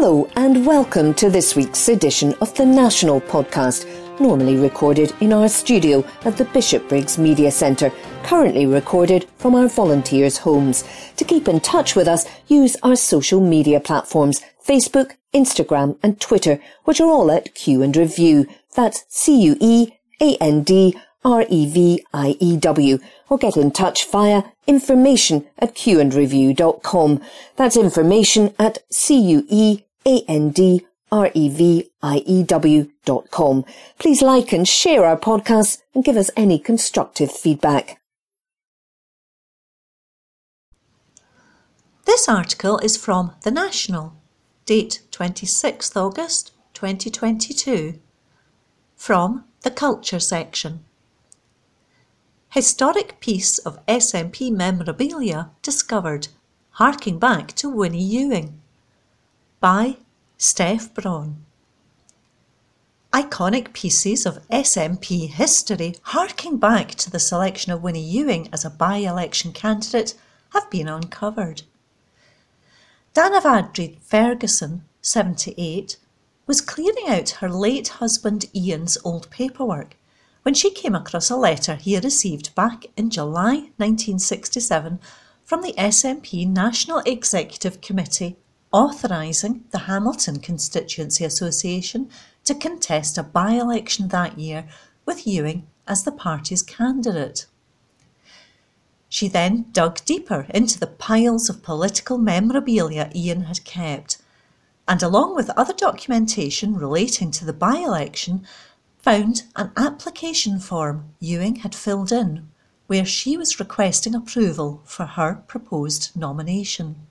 Hello, and welcome to this week's edition of the National Podcast, normally recorded in our studio at the Bishopbriggs Media Centre, currently recorded from our volunteers' homes. To keep in touch with us, use our social media platforms Facebook, Instagram, and Twitter, which are all at Cue and Review. That's C U E A N D R E V I E W, or get in touch via information at cueandreview.com. That's information at C U E A N D R E V I E W dot com. Please like and share our podcasts and give us any constructive feedback. This article is from The National, date 26th August 2022, from the Culture section. Historic piece of SNP memorabilia discovered, harking back to Winnie Ewing. By Steph Brawn. Iconic pieces of SNP history harking back to the selection of Winnie Ewing as a by election candidate have been uncovered. Danavadri Ferguson, 78, was clearing out her late husband Ian's old paperwork when she came across a letter he received back in July 1967 from the SNP National Executive Committee authorising the Hamilton Constituency Association to contest a by election that year with Ewing as the party's candidate. She then dug deeper into the piles of political memorabilia Ian had kept, and along with other documentation relating to the by election, found an application form Ewing had filled in where she was requesting approval for her proposed nomination.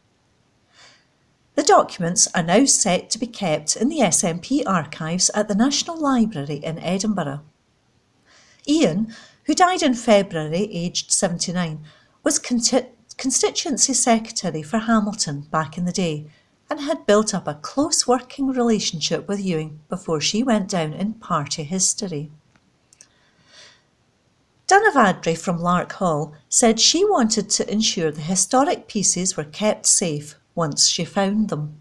The documents are now set to be kept in the SNP archives at the National Library in Edinburgh. Ian, who died in February aged 79, was constituency secretary for Hamilton back in the day and had built up a close working relationship with Ewing before she went down in party history. Danavadri from Larkhall said she wanted to ensure the historic pieces were kept safe once she found them.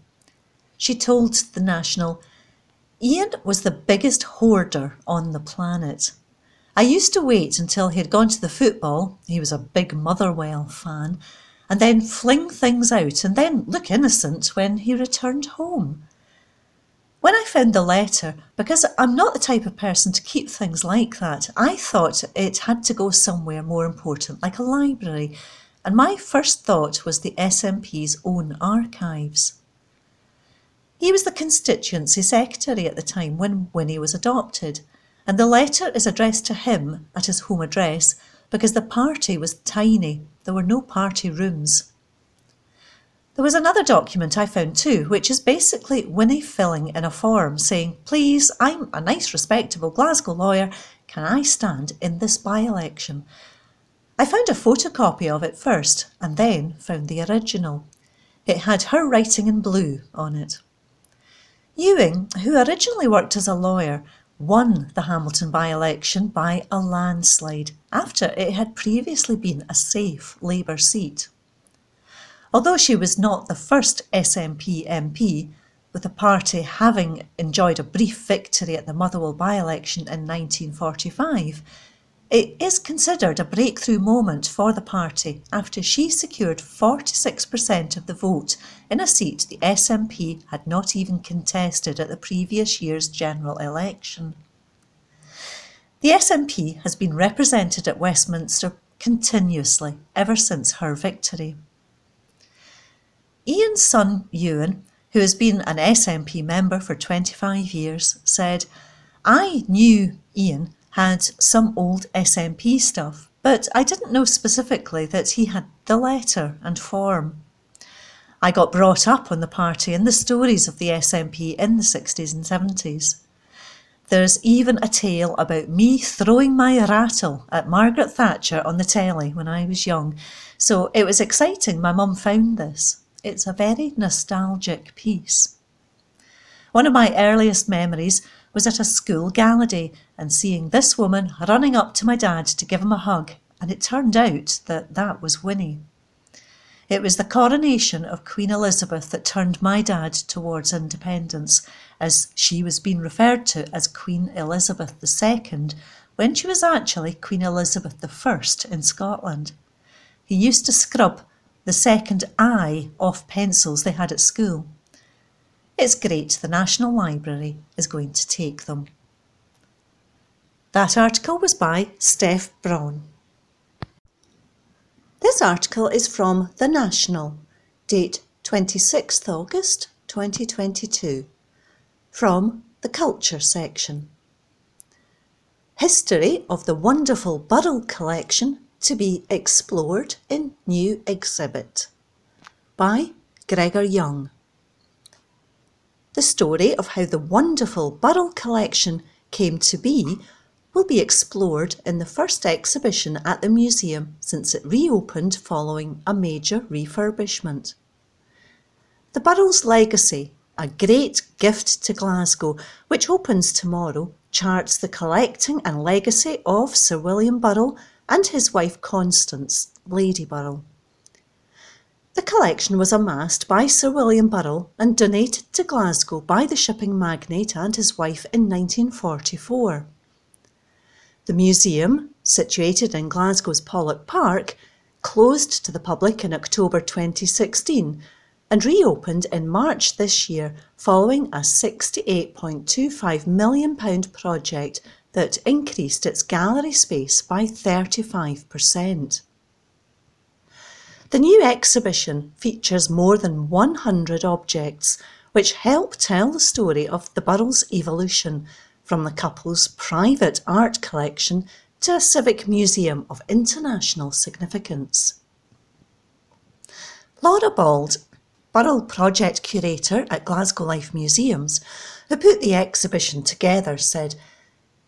She told the National, Ian was the biggest hoarder on the planet. I used to wait until he had gone to the football, he was a big Motherwell fan, and then fling things out and then look innocent when he returned home. When I found the letter, because I'm not the type of person to keep things like that, I thought it had to go somewhere more important, like a library, and my first thought was the SNP's own archives. He was the constituency secretary at the time when Winnie was adopted, and the letter is addressed to him at his home address because the party was tiny, there were no party rooms. There was another document I found too, which is basically Winnie filling in a form saying, Please, I'm a nice, respectable Glasgow lawyer. Can I stand in this by election? I found a photocopy of it first and then found the original. It had her writing in blue on it. Ewing, who originally worked as a lawyer, won the Hamilton by election by a landslide after it had previously been a safe Labour seat. Although she was not the first SNP MP, with the party having enjoyed a brief victory at the Motherwell by election in 1945, it is considered a breakthrough moment for the party after she secured 46% of the vote in a seat the SNP had not even contested at the previous year's general election. The SNP has been represented at Westminster continuously ever since her victory. Ian's son Ewan, who has been an SNP member for 25 years, said, I knew Ian had some old SNP stuff, but I didn't know specifically that he had the letter and form. I got brought up on the party and the stories of the SNP in the 60s and 70s. There's even a tale about me throwing my rattle at Margaret Thatcher on the telly when I was young, so it was exciting my mum found this. It's a very nostalgic piece. One of my earliest memories was at a school gala day and seeing this woman running up to my dad to give him a hug, and it turned out that that was Winnie. It was the coronation of Queen Elizabeth that turned my dad towards independence, as she was being referred to as Queen Elizabeth II when she was actually Queen Elizabeth I in Scotland. He used to scrub the second I off pencils they had at school. It's great the National Library is going to take them. That article was by Steph Brawn. This article is from The National, date 26th August 2022, from the Culture section. History of the wonderful Burrell collection to be explored in new exhibit by Gregor Young. The story of how the wonderful Burrell collection came to be will be explored in the first exhibition at the museum since it reopened following a major refurbishment. The Burrell's Legacy, a great gift to Glasgow, which opens tomorrow, charts the collecting and legacy of Sir William Burrell and his wife Constance, Lady Burrell. The collection was amassed by Sir William Burrell and donated to Glasgow by the shipping magnate and his wife in 1944. The museum, situated in Glasgow's Pollok Park, closed to the public in October 2016 and reopened in March this year following a £68.25 million project that increased its gallery space by 35%. The new exhibition features more than 100 objects which help tell the story of the Burrell's evolution from the couple's private art collection to a civic museum of international significance. Laura Bald, Burrell Project Curator at Glasgow Life Museums, who put the exhibition together, said,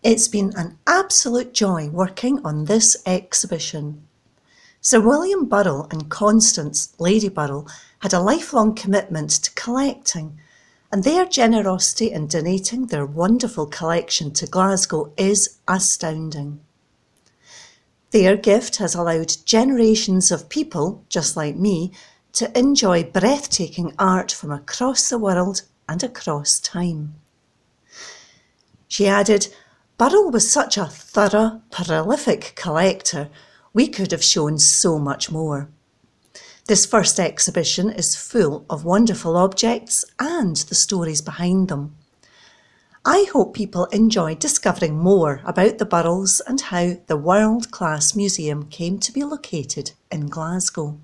It's been an absolute joy working on this exhibition. Sir William Burrell and Constance, Lady Burrell, had a lifelong commitment to collecting and their generosity in donating their wonderful collection to Glasgow is astounding. Their gift has allowed generations of people, just like me, to enjoy breathtaking art from across the world and across time. She added, Burrell was such a thorough, prolific collector, we could have shown so much more. This first exhibition is full of wonderful objects and the stories behind them. I hope people enjoy discovering more about the Burrells and how the world class museum came to be located in Glasgow.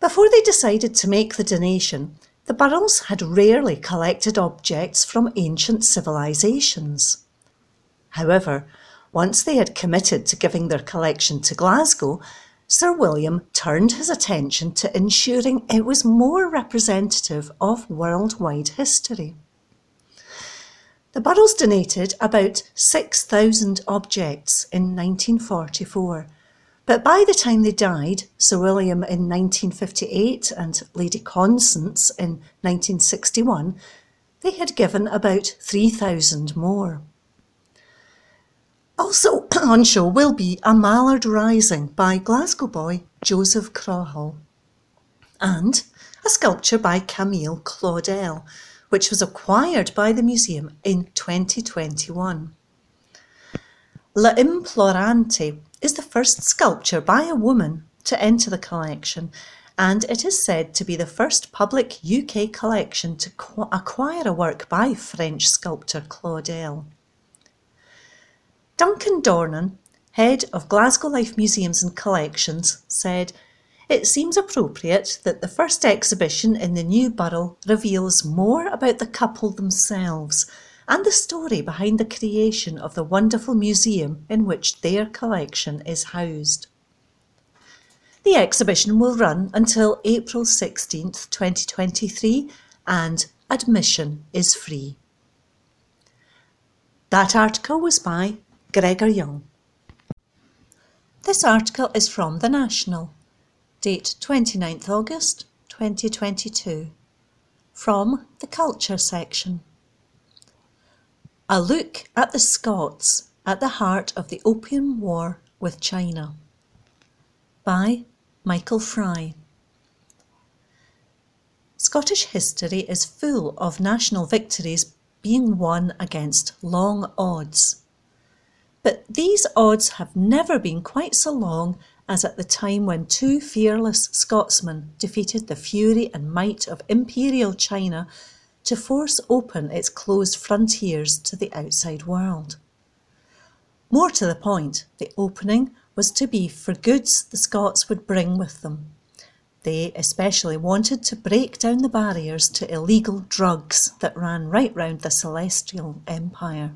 Before they decided to make the donation, the Burrells had rarely collected objects from ancient civilisations. However, once they had committed to giving their collection to Glasgow, Sir William turned his attention to ensuring it was more representative of worldwide history. The Burrells donated about 6,000 objects in 1944, but by the time they died, Sir William in 1958 and Lady Constance in 1961, they had given about 3,000 more. Also on show will be A Mallard Rising by Glasgow boy Joseph Crawhall and a sculpture by Camille Claudel, which was acquired by the museum in 2021. La Implorante is the first sculpture by a woman to enter the collection, and it is said to be the first public UK collection to acquire a work by French sculptor Claudel. Duncan Dornan, head of Glasgow Life Museums and Collections, said, It seems appropriate that the first exhibition in the new Burrell reveals more about the couple themselves and the story behind the creation of the wonderful museum in which their collection is housed. The exhibition will run until April 16th, 2023, and admission is free. That article was by Gregor Young. This article is from The National, date 29th August 2022, from the Culture section. A look at the Scots at the heart of the Opium War with China by Michael Fry. Scottish history is full of national victories being won against long odds. But these odds have never been quite so long as at the time when two fearless Scotsmen defeated the fury and might of Imperial China to force open its closed frontiers to the outside world. More to the point, the opening was to be for goods the Scots would bring with them. They especially wanted to break down the barriers to illegal drugs that ran right round the Celestial Empire.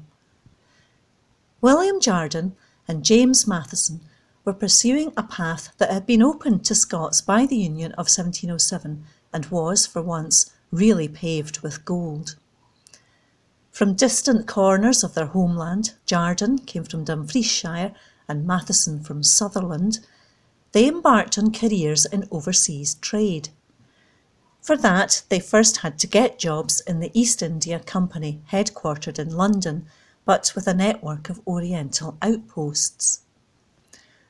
William Jardine and James Matheson were pursuing a path that had been opened to Scots by the Union of 1707 and was, for once, really paved with gold. From distant corners of their homeland, Jardine came from Dumfriesshire and Matheson from Sutherland, they embarked on careers in overseas trade. For that, they first had to get jobs in the East India Company, headquartered in London, but with a network of Oriental outposts.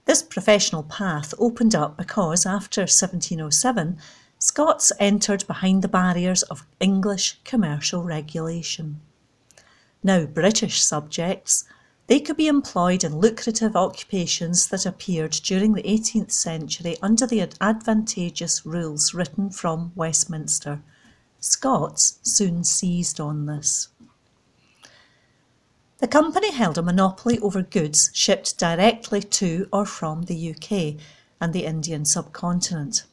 This professional path opened up because, after 1707, Scots entered behind the barriers of English commercial regulation. Now British subjects, they could be employed in lucrative occupations that appeared during the 18th century under the advantageous rules written from Westminster. Scots soon seized on this. The company held a monopoly over goods shipped directly to or from the UK and the Indian subcontinent.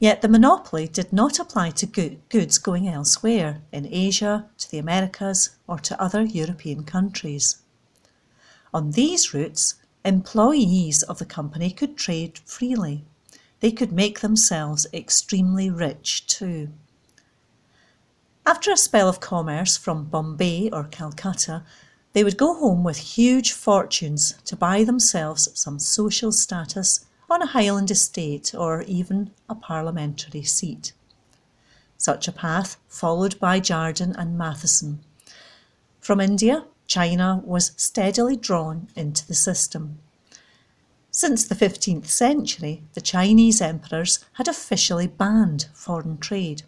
Yet the monopoly did not apply to goods going elsewhere, in Asia, to the Americas, or to other European countries. On these routes, employees of the company could trade freely. They could make themselves extremely rich too. After a spell of commerce from Bombay or Calcutta, they would go home with huge fortunes to buy themselves some social status on a Highland estate or even a parliamentary seat. Such a path followed by Jardine and Matheson. From India, China was steadily drawn into the system. Since the 15th century, the Chinese emperors had officially banned foreign trade.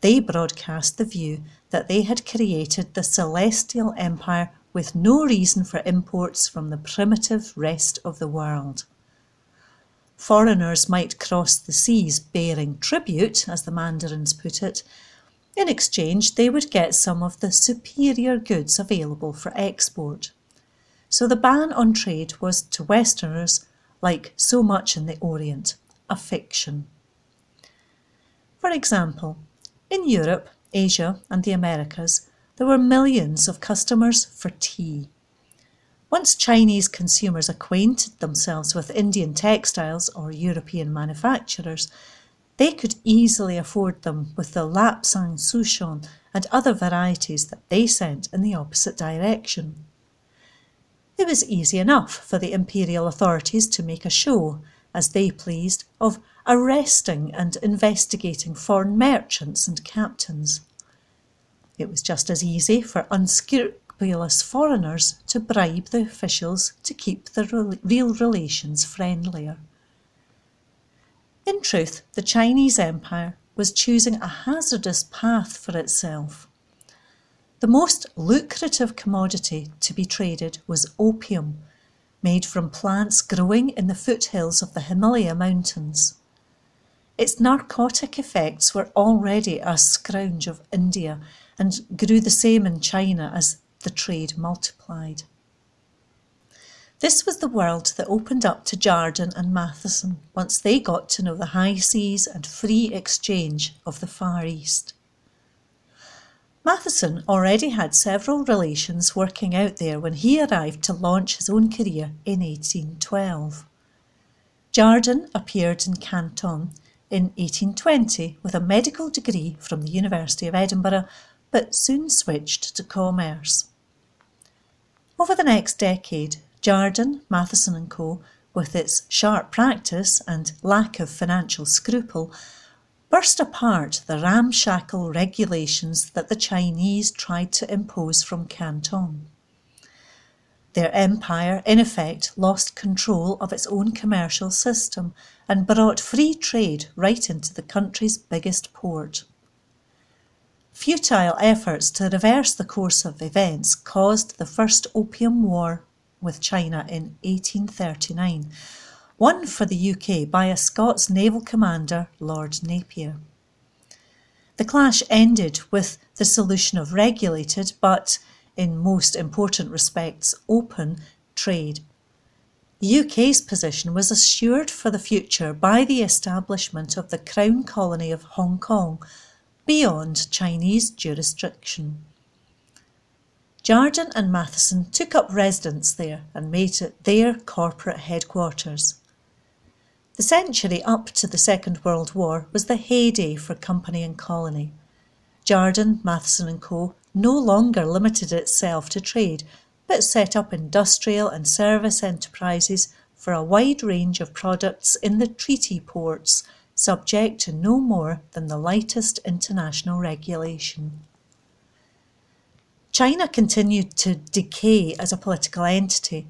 They broadcast the view that they had created the celestial empire with no reason for imports from the primitive rest of the world. Foreigners might cross the seas bearing tribute, as the Mandarins put it. In exchange, they would get some of the superior goods available for export. So the ban on trade was to Westerners, like so much in the Orient, a fiction. For example, in Europe, Asia, and the Americas, there were millions of customers for tea. Once Chinese consumers acquainted themselves with Indian textiles or European manufacturers, they could easily afford them with the Lapsang Souchong and other varieties that they sent in the opposite direction. It was easy enough for the imperial authorities to make a show, as they pleased, of arresting and investigating foreign merchants and captains. It was just as easy for unscrupulous foreigners to bribe the officials to keep the real relations friendlier. In truth, the Chinese Empire was choosing a hazardous path for itself. The most lucrative commodity to be traded was opium, made from plants growing in the foothills of the Himalaya mountains. Its narcotic effects were already a scourge of India and grew the same in China as the trade multiplied. This was the world that opened up to Jardine and Matheson once they got to know the high seas and free exchange of the Far East. Matheson already had several relations working out there when he arrived to launch his own career in 1812. Jardine appeared in Canton in 1820 with a medical degree from the University of Edinburgh, but soon switched to commerce. Over the next decade, Jardine, Matheson and Co., with its sharp practice and lack of financial scruple, burst apart the ramshackle regulations that the Chinese tried to impose from Canton. Their empire, in effect, lost control of its own commercial system and brought free trade right into the country's biggest port. Futile efforts to reverse the course of events caused the First Opium War with China in 1839, won for the UK by a Scots naval commander, Lord Napier. The clash ended with the solution of regulated but in most important respects, open trade. The UK's position was assured for the future by the establishment of the Crown Colony of Hong Kong beyond Chinese jurisdiction. Jardine and Matheson took up residence there and made it their corporate headquarters. The century up to the Second World War was the heyday for company and colony. Jardine, Matheson and Co no longer limited itself to trade, but set up industrial and service enterprises for a wide range of products in the treaty ports, subject to no more than the lightest international regulation. China continued to decay as a political entity,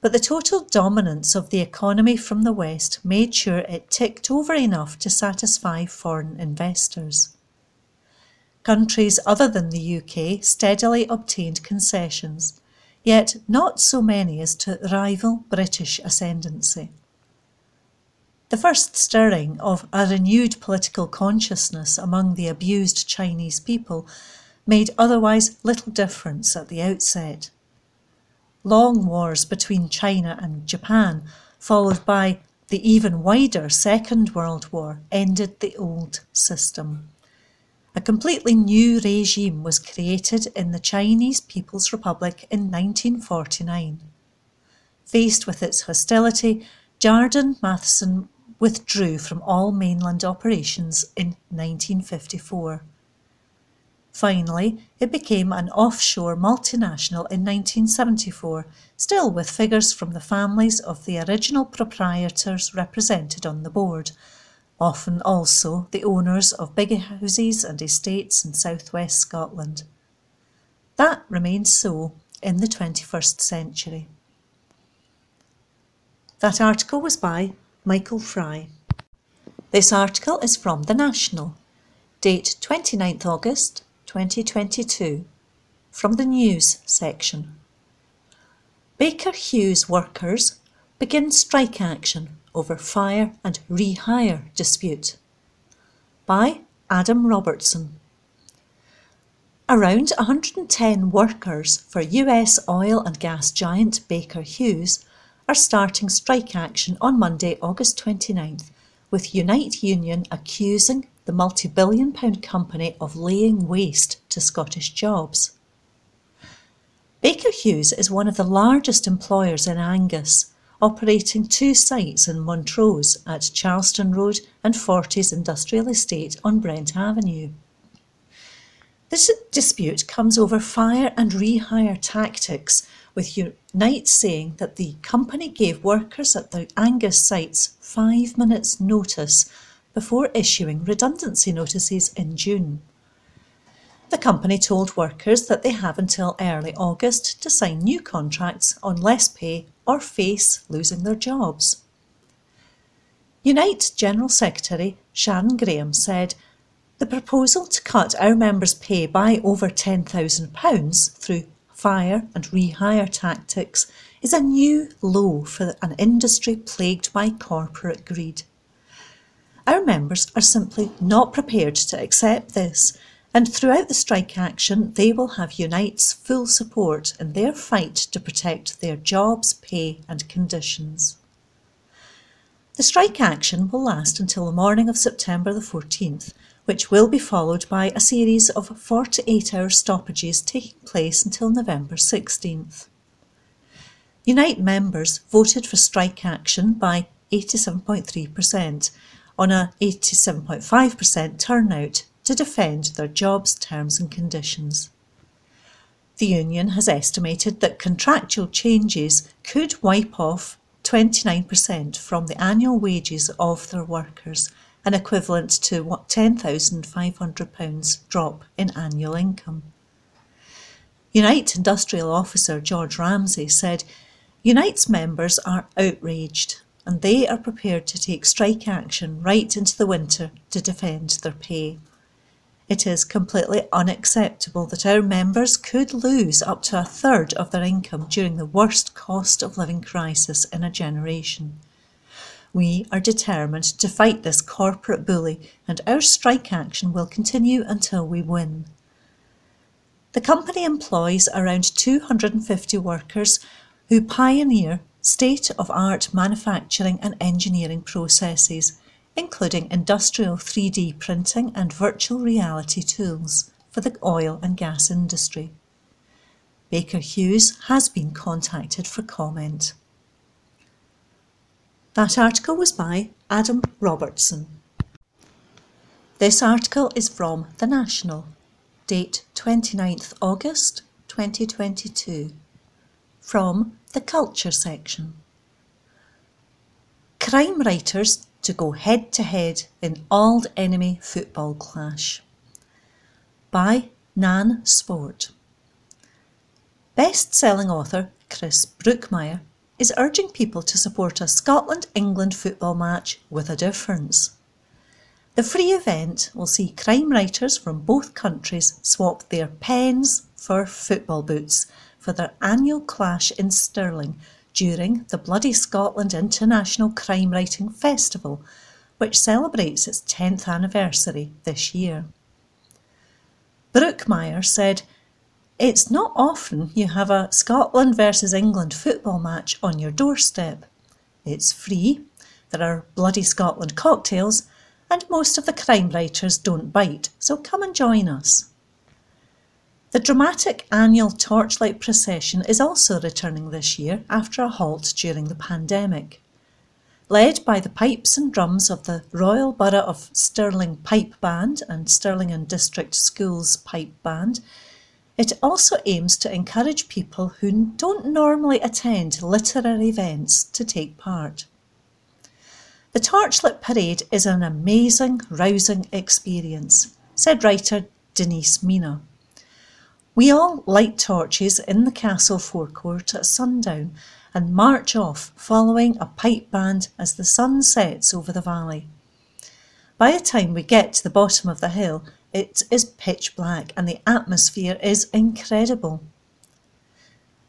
but the total dominance of the economy from the West made sure it ticked over enough to satisfy foreign investors. Countries other than the UK steadily obtained concessions, yet not so many as to rival British ascendancy. The first stirring of a renewed political consciousness among the abused Chinese people made otherwise little difference at the outset. Long wars between China and Japan, followed by the even wider Second World War, ended the old system. A completely new regime was created in the Chinese People's Republic in 1949. Faced with its hostility, Jardine Matheson withdrew from all mainland operations in 1954. Finally, it became an offshore multinational in 1974, still with figures from the families of the original proprietors represented on the board, often also the owners of big houses and estates in southwest Scotland. That remains so in the 21st century. That article was by Michael Fry. This article is from The National, date 29th August 2022, from the news section. Baker Hughes workers begin strike action over fire and rehire dispute. By Adam Robertson. Around 110 workers for US oil and gas giant Baker Hughes are starting strike action on Monday, August 29th, with Unite Union accusing the multi billion pound company of laying waste to Scottish jobs. Baker Hughes is one of the largest employers in Angus operating two sites in Montrose at Charleston Road and Forties Industrial Estate on Brent Avenue. This dispute comes over fire and rehire tactics, with Unite saying that the company gave workers at the Angus sites five minutes' notice before issuing redundancy notices in June. The company told workers that they have until early August to sign new contracts on less pay or face losing their jobs. Unite General Secretary Sharon Graham said, The proposal to cut our members' pay by over £10,000 through fire and rehire tactics is a new low for an industry plagued by corporate greed. Our members are simply not prepared to accept this and throughout the strike action, they will have Unite's full support in their fight to protect their jobs, pay, and conditions. The strike action will last until the morning of September the 14th, which will be followed by a series of 48 hour stoppages taking place until November 16th. Unite members voted for strike action by 87.3% on a 87.5% turnout to defend their jobs, terms and conditions. The union has estimated that contractual changes could wipe off 29% from the annual wages of their workers, an equivalent to what £10,500 drop in annual income. Unite Industrial Officer George Ramsey said Unite's members are outraged and they are prepared to take strike action right into the winter to defend their pay. It is completely unacceptable that our members could lose up to a third of their income during the worst cost of living crisis in a generation. We are determined to fight this corporate bully, and our strike action will continue until we win. The company employs around 250 workers who pioneer state of art manufacturing and engineering processes including industrial 3D printing and virtual reality tools for the oil and gas industry. Baker Hughes has been contacted for comment. That article was by Adam Robertson. This article is from The National, date 29th August 2022, from the Culture section. Crime writers to go head to head in old enemy football clash. By Nan Spowart. Best selling author Chris Brookmyre is urging people to support a Scotland England football match with a difference. The free event will see crime writers from both countries swap their pens for football boots for their annual clash in Stirling during the Bloody Scotland International Crime Writing Festival, which celebrates its 10th anniversary this year. Brookmyre said, It's not often you have a Scotland versus England football match on your doorstep. It's free, there are Bloody Scotland cocktails, and most of the crime writers don't bite, so come and join us. The dramatic annual Torchlight procession is also returning this year after a halt during the pandemic. Led by the pipes and drums of the Royal Burgh of Stirling Pipe Band and Stirling and District Schools Pipe Band, it also aims to encourage people who don't normally attend literary events to take part. The Torchlit Parade is an amazing, rousing experience, said writer Denise Mina. We all light torches in the castle forecourt at sundown and march off following a pipe band as the sun sets over the valley. By the time we get to the bottom of the hill, it is pitch black and the atmosphere is incredible.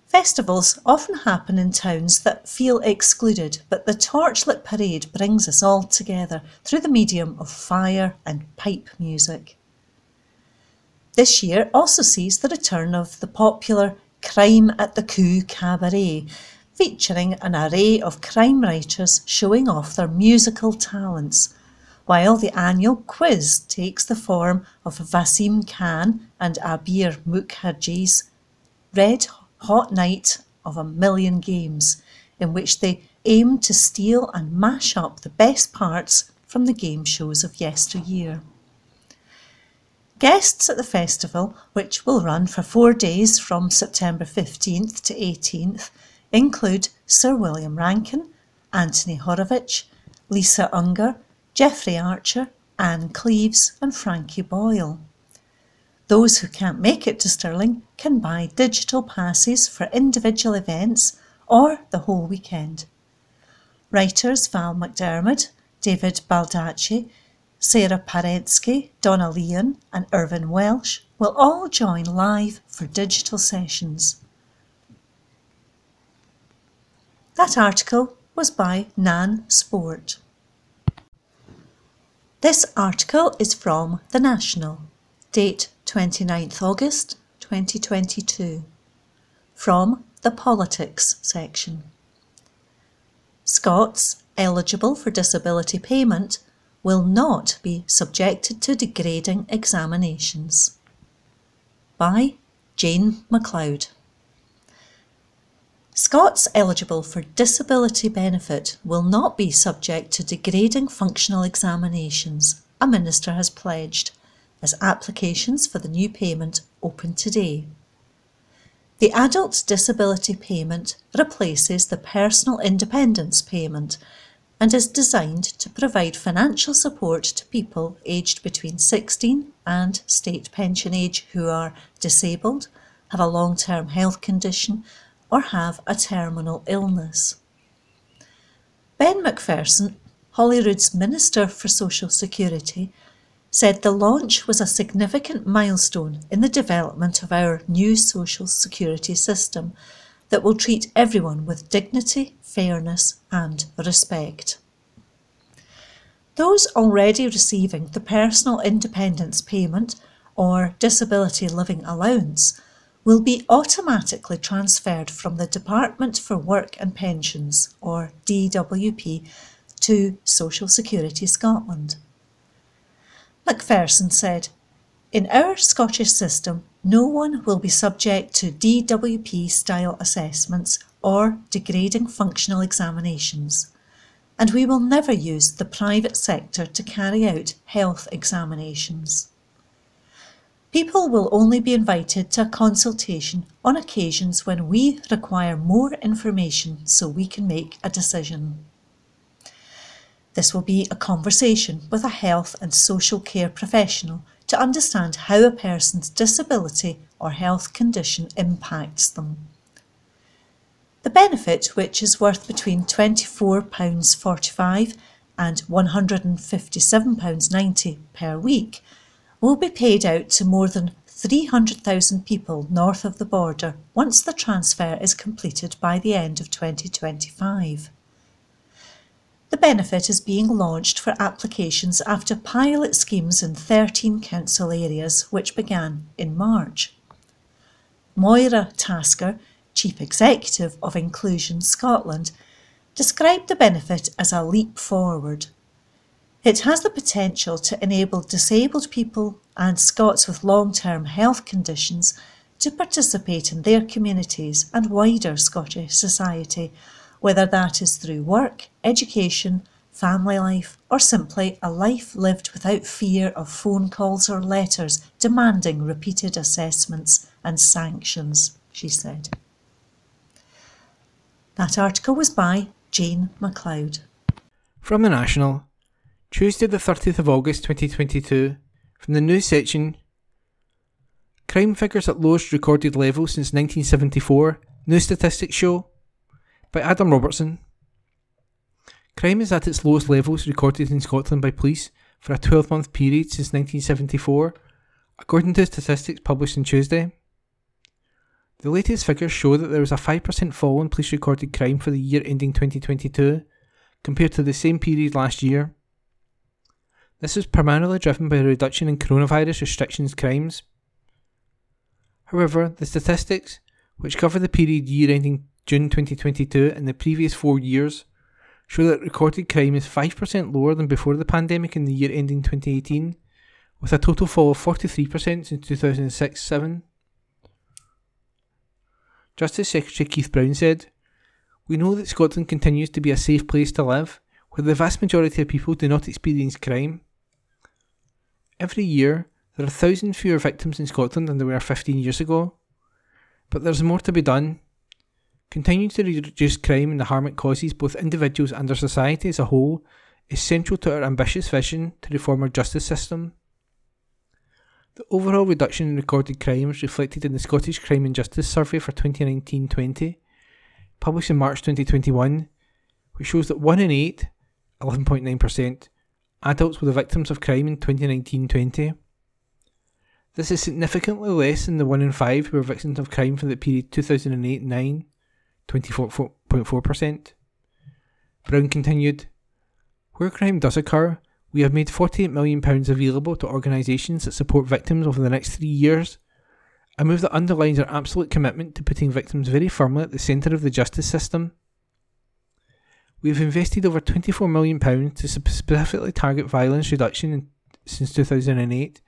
Festivals often happen in towns that feel excluded, but the torchlit Parade brings us all together through the medium of fire and pipe music. This year also sees the return of the popular Crime at the Coo Cabaret, featuring an array of crime writers showing off their musical talents, while the annual quiz takes the form of Vaseem Khan and Abir Mukherjee's Red Hot Night of a Million Games, in which they aim to steal and mash up the best parts from the game shows of yesteryear. Guests at the festival, which will run for four days from September 15th to 18th, include Sir William Rankin, Anthony Horowitz, Lisa Unger, Jeffrey Archer, Ann Cleeves, and Frankie Boyle. Those who can't make it to Stirling can buy digital passes for individual events or the whole weekend. Writers Val McDermid, David Baldacci, Sara Paretsky, Donna Leon, and Irvine Welsh will all join live for digital sessions. That article was by Nan Spowart. This article is from The National, date 29th August 2022, from the Politics section. Scots eligible for disability payment will not be subjected to degrading examinations. By Jane MacLeod. Scots eligible for disability benefit will not be subject to degrading functional examinations, a minister has pledged, as applications for the new payment open today. The adult disability payment replaces the personal independence payment and is designed to provide financial support to people aged between 16 and state pension age who are disabled, have a long term health condition, or have a terminal illness. Ben Macpherson, Holyrood's Minister for Social Security, said the launch was a significant milestone in the development of our new social security system that will treat everyone with dignity, fairness, and respect. Those already receiving the Personal Independence Payment or Disability Living Allowance will be automatically transferred from the Department for Work and Pensions or DWP to Social Security Scotland. Macpherson said, In our Scottish system, no one will be subject to DWP style assessments or degrading functional examinations, and we will never use the private sector to carry out health examinations. People will only be invited to a consultation on occasions when we require more information so we can make a decision. This will be a conversation with a health and social care professional to understand how a person's disability or health condition impacts them. The benefit, which is worth between £24.45 and £157.90 per week, will be paid out to more than 300,000 people north of the border once the transfer is completed by the end of 2025. The benefit is being launched for applications after pilot schemes in 13 council areas, which began in March. Moira Tasker, Chief Executive of Inclusion Scotland, described the benefit as a leap forward. It has the potential to enable disabled people and Scots with long term health conditions to participate in their communities and wider Scottish society whether that is through work, education, family life, or simply a life lived without fear of phone calls or letters demanding repeated assessments and sanctions, she said. That article was by Jane MacLeod. From the National, Tuesday, the 30th of August 2022, from the news section Crime figures at lowest recorded level since 1974, new statistics show by Adam Robertson. Crime is at its lowest levels recorded in Scotland by police for a 12 month period since 1974, according to statistics published on Tuesday. The latest figures show that there was a 5% fall in police recorded crime for the year ending 2022 compared to the same period last year. This was primarily driven by a reduction in coronavirus restrictions crimes. However, the statistics, which cover the period year ending June 2022 and the previous four years show that recorded crime is 5% lower than before the pandemic in the year ending 2018, with a total fall of 43% since 2006 7. Justice Secretary Keith Brown said, We know that Scotland continues to be a safe place to live, where the vast majority of people do not experience crime. Every year, there are a thousand fewer victims in Scotland than there were 15 years ago. But there's more to be done, Continuing to reduce crime and the harm it causes both individuals and our society as a whole is central to our ambitious vision to reform our justice system. The overall reduction in recorded crime is reflected in the Scottish Crime and Justice Survey for 2019 20, published in March 2021, which shows that 1 in 8, 11.9%, adults were the victims of crime in 2019 20. This is significantly less than the 1 in 5 who were victims of crime for the period 2008 9 24.4%. Brown continued, Where crime does occur, we have made £48 million available to organisations that support victims over the next three years, a move that underlines our absolute commitment to putting victims very firmly at the centre of the justice system. We have invested over £24 million to specifically target violence reduction since 2008,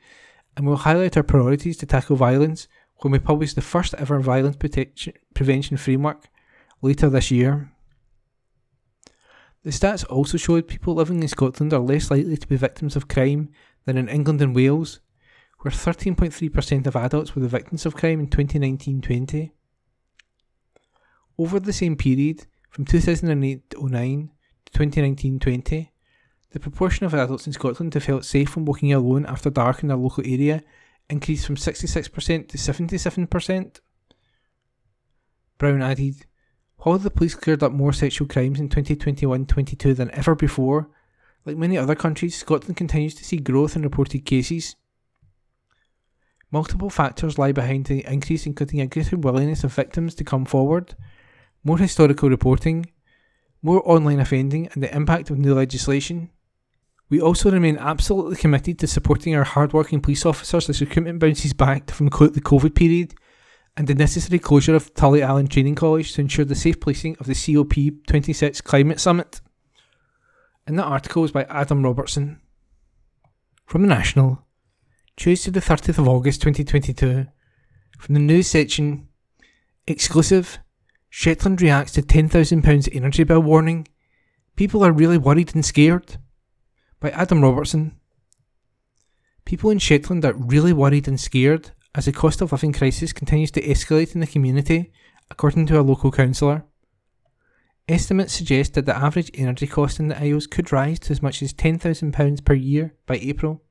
and we will highlight our priorities to tackle violence when we publish the first ever violence protection, prevention framework later this year. The stats also showed people living in Scotland are less likely to be victims of crime than in England and Wales, where 13.3% of adults were the victims of crime in 2019 20. Over the same period, from 2008 09 to 2019 20, the proportion of adults in Scotland who felt safe when walking alone after dark in their local area increased from 66% to 77%. Brown added, While the police cleared up more sexual crimes in 2021 22 than ever before, like many other countries, Scotland continues to see growth in reported cases. Multiple factors lie behind the increase, including a greater willingness of victims to come forward, more historical reporting, more online offending, and the impact of new legislation. We also remain absolutely committed to supporting our hardworking police officers as recruitment bounces back from the COVID period and the necessary closure of Tulliallan Training College to ensure the safe placing of the COP26 Climate Summit. And that article is by Adam Robertson. From the National, Tuesday the 30th of August 2022. From the news section, exclusive, Shetland reacts to £10,000 energy bill warning. People are really worried and scared. By Adam Robertson. People in Shetland are really worried and scared as the cost of living crisis continues to escalate in the community, according to a local councillor. Estimates suggest that the average energy cost in the Isles could rise to as much as £10,000 per year by April.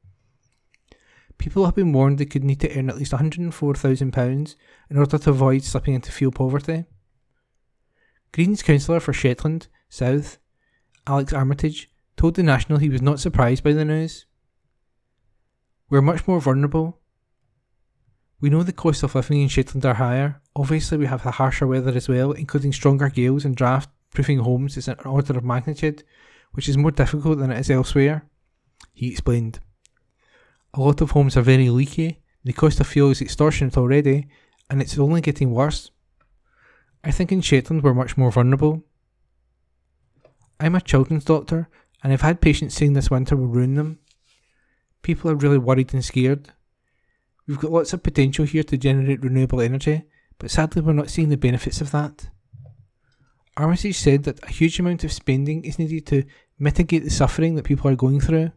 People have been warned they could need to earn at least £104,000 in order to avoid slipping into fuel poverty. Green's councillor for Shetland South, Alex Armitage, told the National he was not surprised by the news. We're much more vulnerable. We know the cost of living in Shetland are higher. Obviously, we have the harsher weather as well, including stronger gales and draft proofing homes is an order of magnitude, which is more difficult than it is elsewhere. He explained. A lot of homes are very leaky, the cost of fuel is extortionate already, and it's only getting worse. I think in Shetland we're much more vulnerable. I'm a children's doctor, and I've had patients saying this winter will ruin them. People are really worried and scared. We've got lots of potential here to generate renewable energy, but sadly we're not seeing the benefits of that. Armitage said that a huge amount of spending is needed to mitigate the suffering that people are going through.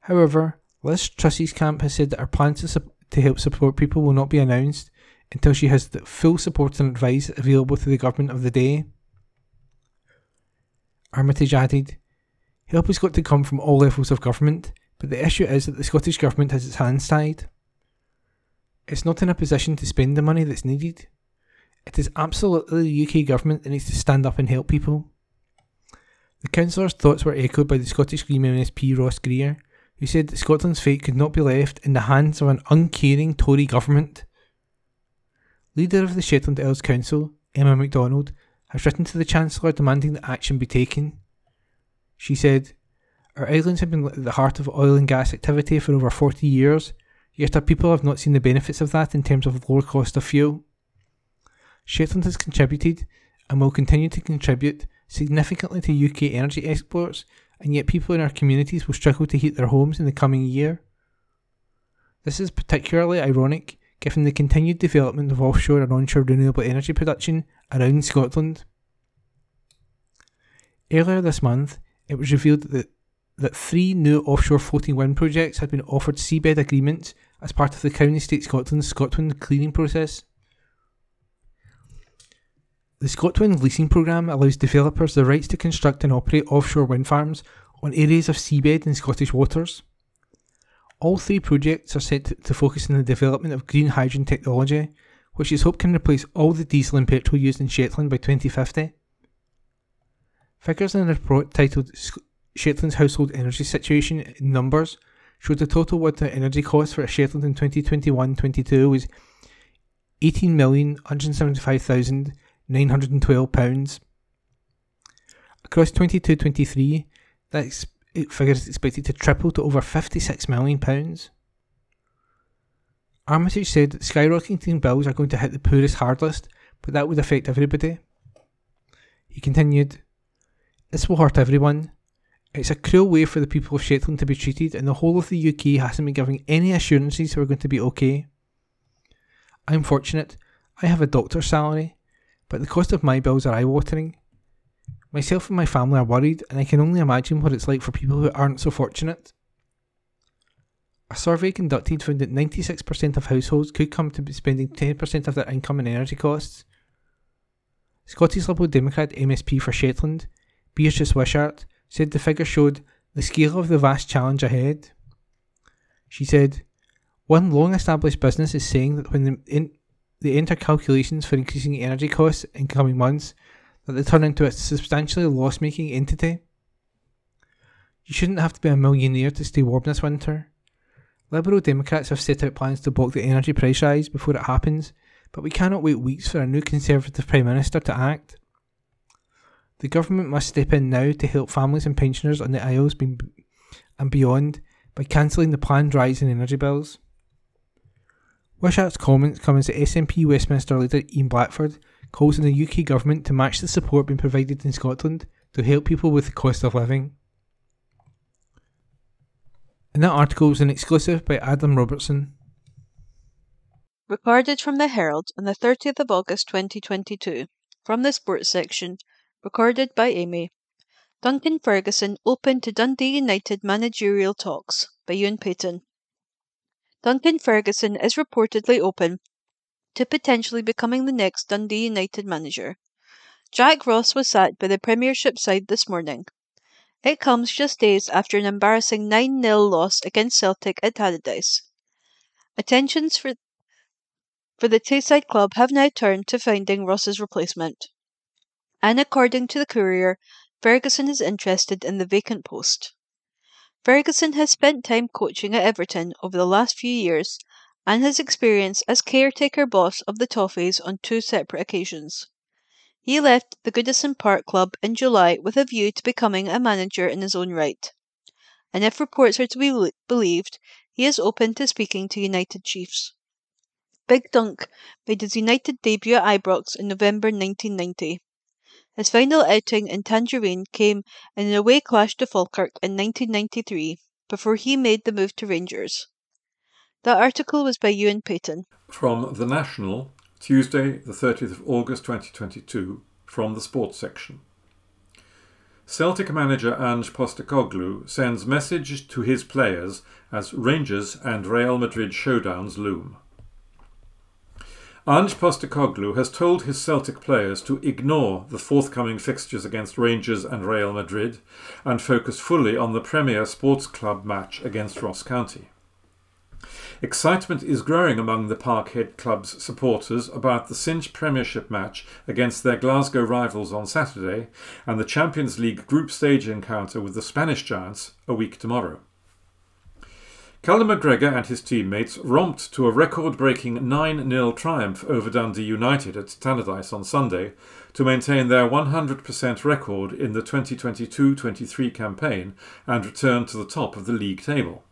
However, Liz Truss's camp has said that her plans to, su- to help support people will not be announced until she has the full support and advice available to the government of the day. Armitage added, Help has got to come from all levels of government, but the issue is that the Scottish Government has its hands tied. It's not in a position to spend the money that's needed. It is absolutely the UK Government that needs to stand up and help people. The councillor's thoughts were echoed by the Scottish Green MSP Ross Greer, who said that Scotland's fate could not be left in the hands of an uncaring Tory government. Leader of the Shetland Isles Council, Emma MacDonald, has written to the Chancellor demanding that action be taken. She said, Our islands have been at the heart of oil and gas activity for over 40 years, yet our people have not seen the benefits of that in terms of lower cost of fuel. Shetland has contributed and will continue to contribute significantly to UK energy exports, and yet people in our communities will struggle to heat their homes in the coming year. This is particularly ironic given the continued development of offshore and onshore renewable energy production around Scotland. Earlier this month, it was revealed that, that three new offshore floating wind projects had been offered seabed agreements as part of the Crown Estate Scotland's ScotWind clearing process. The ScotWind leasing programme allows developers the rights to construct and operate offshore wind farms on areas of seabed in Scottish waters. All three projects are set to focus on the development of green hydrogen technology, which is hoped can replace all the diesel and petrol used in Shetland by 2050. Figures in a report titled Shetland's Household Energy Situation in Numbers showed the total water energy cost for Shetland in 2021-22 was £18,175,912. Across 22-23, that figure is expected to triple to over £56 million. Armitage said that skyrocketing bills are going to hit the poorest hardest, but that would affect everybody. He continued, This will hurt everyone. It's a cruel way for the people of Shetland to be treated, and the whole of the UK hasn't been giving any assurances we're going to be okay. I'm fortunate, I have a doctor's salary, but the cost of my bills are eye watering. Myself and my family are worried, and I can only imagine what it's like for people who aren't so fortunate. A survey conducted found that 96% of households could come to be spending 10% of their income on energy costs. Scottish Liberal Democrat MSP for Shetland, Beatrice Wishart, said the figure showed the scale of the vast challenge ahead. She said, One long established business is saying that when the, in, they enter calculations for increasing energy costs in coming months that they turn into a substantially loss making entity. You shouldn't have to be a millionaire to stay warm this winter. Liberal Democrats have set out plans to block the energy price rise before it happens, but we cannot wait weeks for a new Conservative Prime Minister to act. The government must step in now to help families and pensioners on the Isles and beyond by cancelling the planned rise in energy bills. Wishart's comments come as the SNP Westminster leader Ian Blackford calls on the UK government to match the support being provided in Scotland to help people with the cost of living. And that article was an exclusive by Adam Robertson. Recorded from the Herald on the 30th of August 2022. From the sports section. Recorded by Amy. Duncan Ferguson open to Dundee United managerial talks by Ewan Payton. Duncan Ferguson is reportedly open to potentially becoming the next Dundee United manager. Jack Ross was sacked by the Premiership side this morning. It comes just days after an embarrassing 9 0 loss against Celtic at Tannadice. Attentions for, for the Tayside club have now turned to finding Ross's replacement. And according to the Courier, Ferguson is interested in the vacant post. Ferguson has spent time coaching at Everton over the last few years and his experience as caretaker boss of the Toffees on two separate occasions. He left the Goodison Park club in July with a view to becoming a manager in his own right. And if reports are to be believed, he is open to speaking to United Chiefs. Big Dunk made his United debut at Ibrox in November 1990. His final outing in Tangerine came in an away clash to Falkirk in 1993 before he made the move to Rangers. The article was by Ewan Payton. From The National, Tuesday, the 30th of August 2022, from the sports section. Celtic manager Ange Postecoglou sends message to his players as Rangers and Real Madrid showdowns loom. Ange Postecoglou has told his Celtic players to ignore the forthcoming fixtures against Rangers and Real Madrid and focus fully on the Premier Sports Cup match against Ross County. Excitement is growing among the Parkhead Club's supporters about the cinch Premiership match against their Glasgow rivals on Saturday and the Champions League group stage encounter with the Spanish Giants a week tomorrow. Callum McGregor and his teammates romped to a record breaking 9 0 triumph over Dundee United at Tannadice on Sunday to maintain their 100% record in the 2022 23 campaign and return to the top of the league table.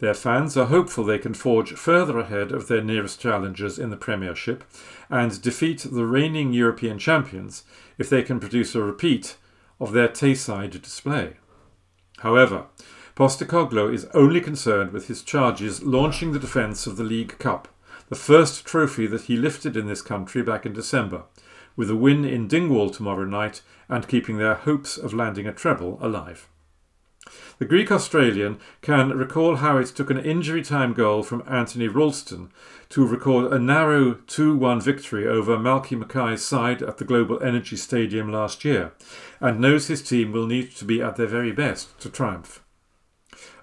Their fans are hopeful they can forge further ahead of their nearest challengers in the Premiership and defeat the reigning European champions if they can produce a repeat of their Tayside display. However, Postecoglou is only concerned with his charges launching the defence of the League Cup, the first trophy that he lifted in this country back in December, with a win in Dingwall tomorrow night and keeping their hopes of landing a treble alive. The Greek Australian can recall how it took an injury time goal from Anthony Ralston to record a narrow 2 1 victory over Malky Mackay's side at the Global Energy Stadium last year, and knows his team will need to be at their very best to triumph.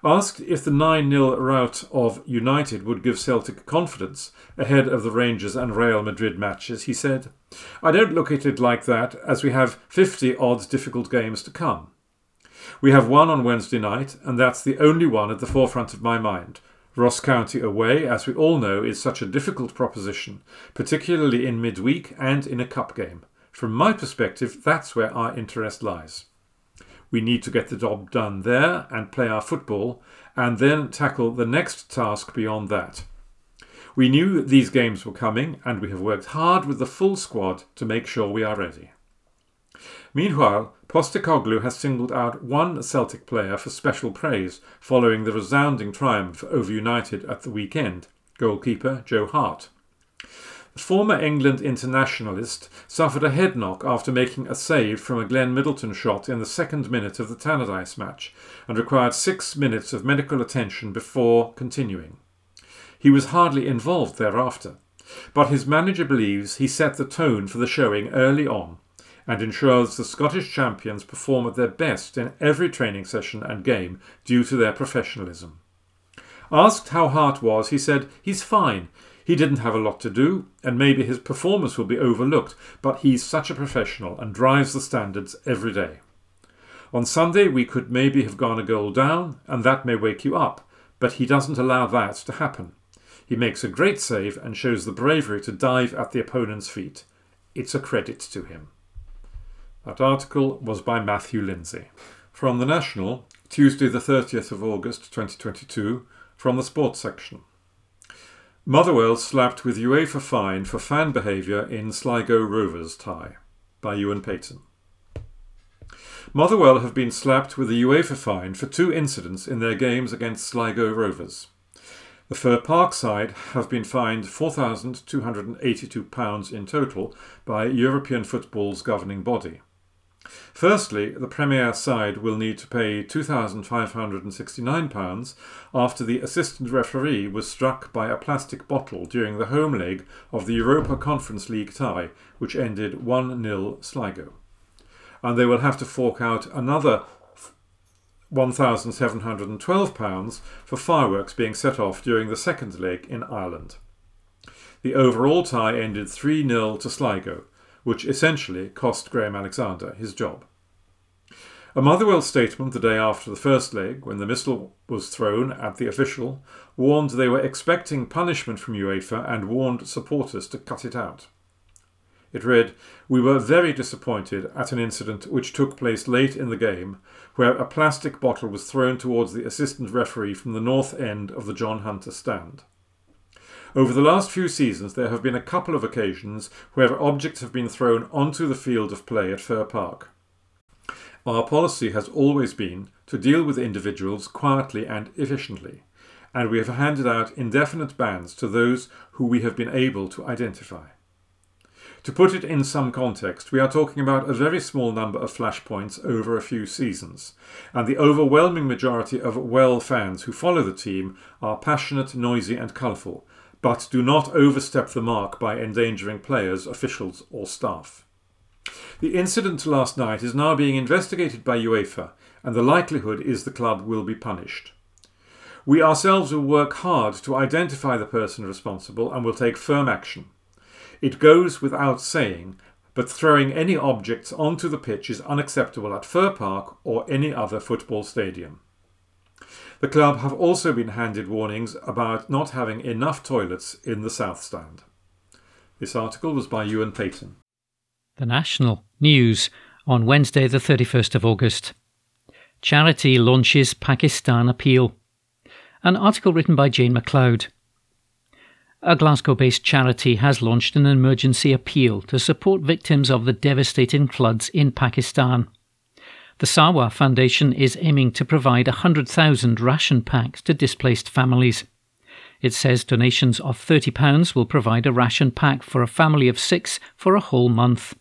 Asked if the 9 0 rout of United would give Celtic confidence ahead of the Rangers and Real Madrid matches, he said, I don't look at it like that, as we have 50 odd difficult games to come. We have one on Wednesday night, and that's the only one at the forefront of my mind. Ross County away, as we all know, is such a difficult proposition, particularly in midweek and in a cup game. From my perspective, that's where our interest lies. We need to get the job done there and play our football, and then tackle the next task beyond that. We knew these games were coming, and we have worked hard with the full squad to make sure we are ready. Meanwhile, Postecoglou has singled out one Celtic player for special praise following the resounding triumph over United at the weekend, goalkeeper Joe Hart. The former England internationalist suffered a head knock after making a save from a Glenn Middleton shot in the second minute of the Tannadice match and required six minutes of medical attention before continuing. He was hardly involved thereafter, but his manager believes he set the tone for the showing early on and ensures the Scottish champions perform at their best in every training session and game due to their professionalism. Asked how Hart was, he said, He's fine. He didn't have a lot to do, and maybe his performance will be overlooked, but he's such a professional and drives the standards every day. On Sunday, we could maybe have gone a goal down, and that may wake you up, but he doesn't allow that to happen. He makes a great save and shows the bravery to dive at the opponent's feet. It's a credit to him. That article was by Matthew Lindsay. From the National, Tuesday, the 30th of August 2022, from the sports section. Motherwell slapped with UEFA fine for fan behaviour in Sligo Rovers tie, by Ewan Payton. Motherwell have been slapped with a UEFA fine for two incidents in their games against Sligo Rovers. The Fir Park side have been fined £4,282 in total by European football's governing body. Firstly, the Premier side will need to pay £2,569 after the assistant referee was struck by a plastic bottle during the home leg of the Europa Conference League tie, which ended 1 0 Sligo. And they will have to fork out another £1,712 for fireworks being set off during the second leg in Ireland. The overall tie ended 3 0 to Sligo, which essentially cost Graham Alexander his job. A Motherwell statement the day after the first leg, when the missile was thrown at the official, warned they were expecting punishment from UEFA and warned supporters to cut it out. It read, We were very disappointed at an incident which took place late in the game, where a plastic bottle was thrown towards the assistant referee from the north end of the John Hunter stand. Over the last few seasons, there have been a couple of occasions where objects have been thrown onto the field of play at Fir Park. Our policy has always been to deal with individuals quietly and efficiently, and we have handed out indefinite bans to those who we have been able to identify. To put it in some context, we are talking about a very small number of flashpoints over a few seasons, and the overwhelming majority of well fans who follow the team are passionate, noisy, and colourful, but do not overstep the mark by endangering players, officials, or staff. The incident last night is now being investigated by UEFA, and the likelihood is the club will be punished. We ourselves will work hard to identify the person responsible and will take firm action. It goes without saying, but throwing any objects onto the pitch is unacceptable at Fir Park or any other football stadium. The club have also been handed warnings about not having enough toilets in the South Stand. This article was by Ewan Payton. The National News on Wednesday, the 31st of August. Charity launches Pakistan appeal. An article written by Jane MacLeod. A Glasgow based charity has launched an emergency appeal to support victims of the devastating floods in Pakistan. The Sarwar Foundation is aiming to provide 100,000 ration packs to displaced families. It says donations of £30 will provide a ration pack for a family of six for a whole month.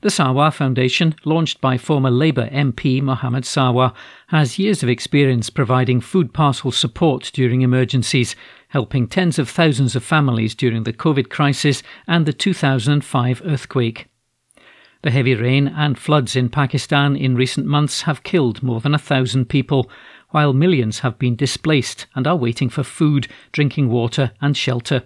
The Sarwar Foundation, launched by former Labour MP Mohammed Sarwar, has years of experience providing food parcel support during emergencies, helping tens of thousands of families during the COVID crisis and the 2005 earthquake. The heavy rain and floods in Pakistan in recent months have killed more than a thousand people, while millions have been displaced and are waiting for food, drinking water, and shelter.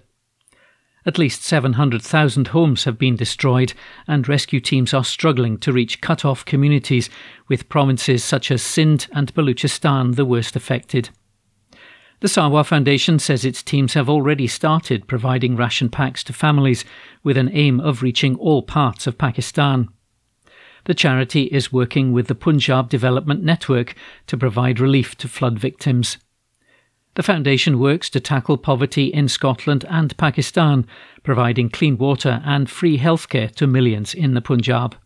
At least 700,000 homes have been destroyed, and rescue teams are struggling to reach cut off communities, with provinces such as Sindh and Baluchistan the worst affected. The Sarwar Foundation says its teams have already started providing ration packs to families with an aim of reaching all parts of Pakistan. The charity is working with the Punjab Development Network to provide relief to flood victims. The foundation works to tackle poverty in Scotland and Pakistan, providing clean water and free healthcare to millions in the Punjab.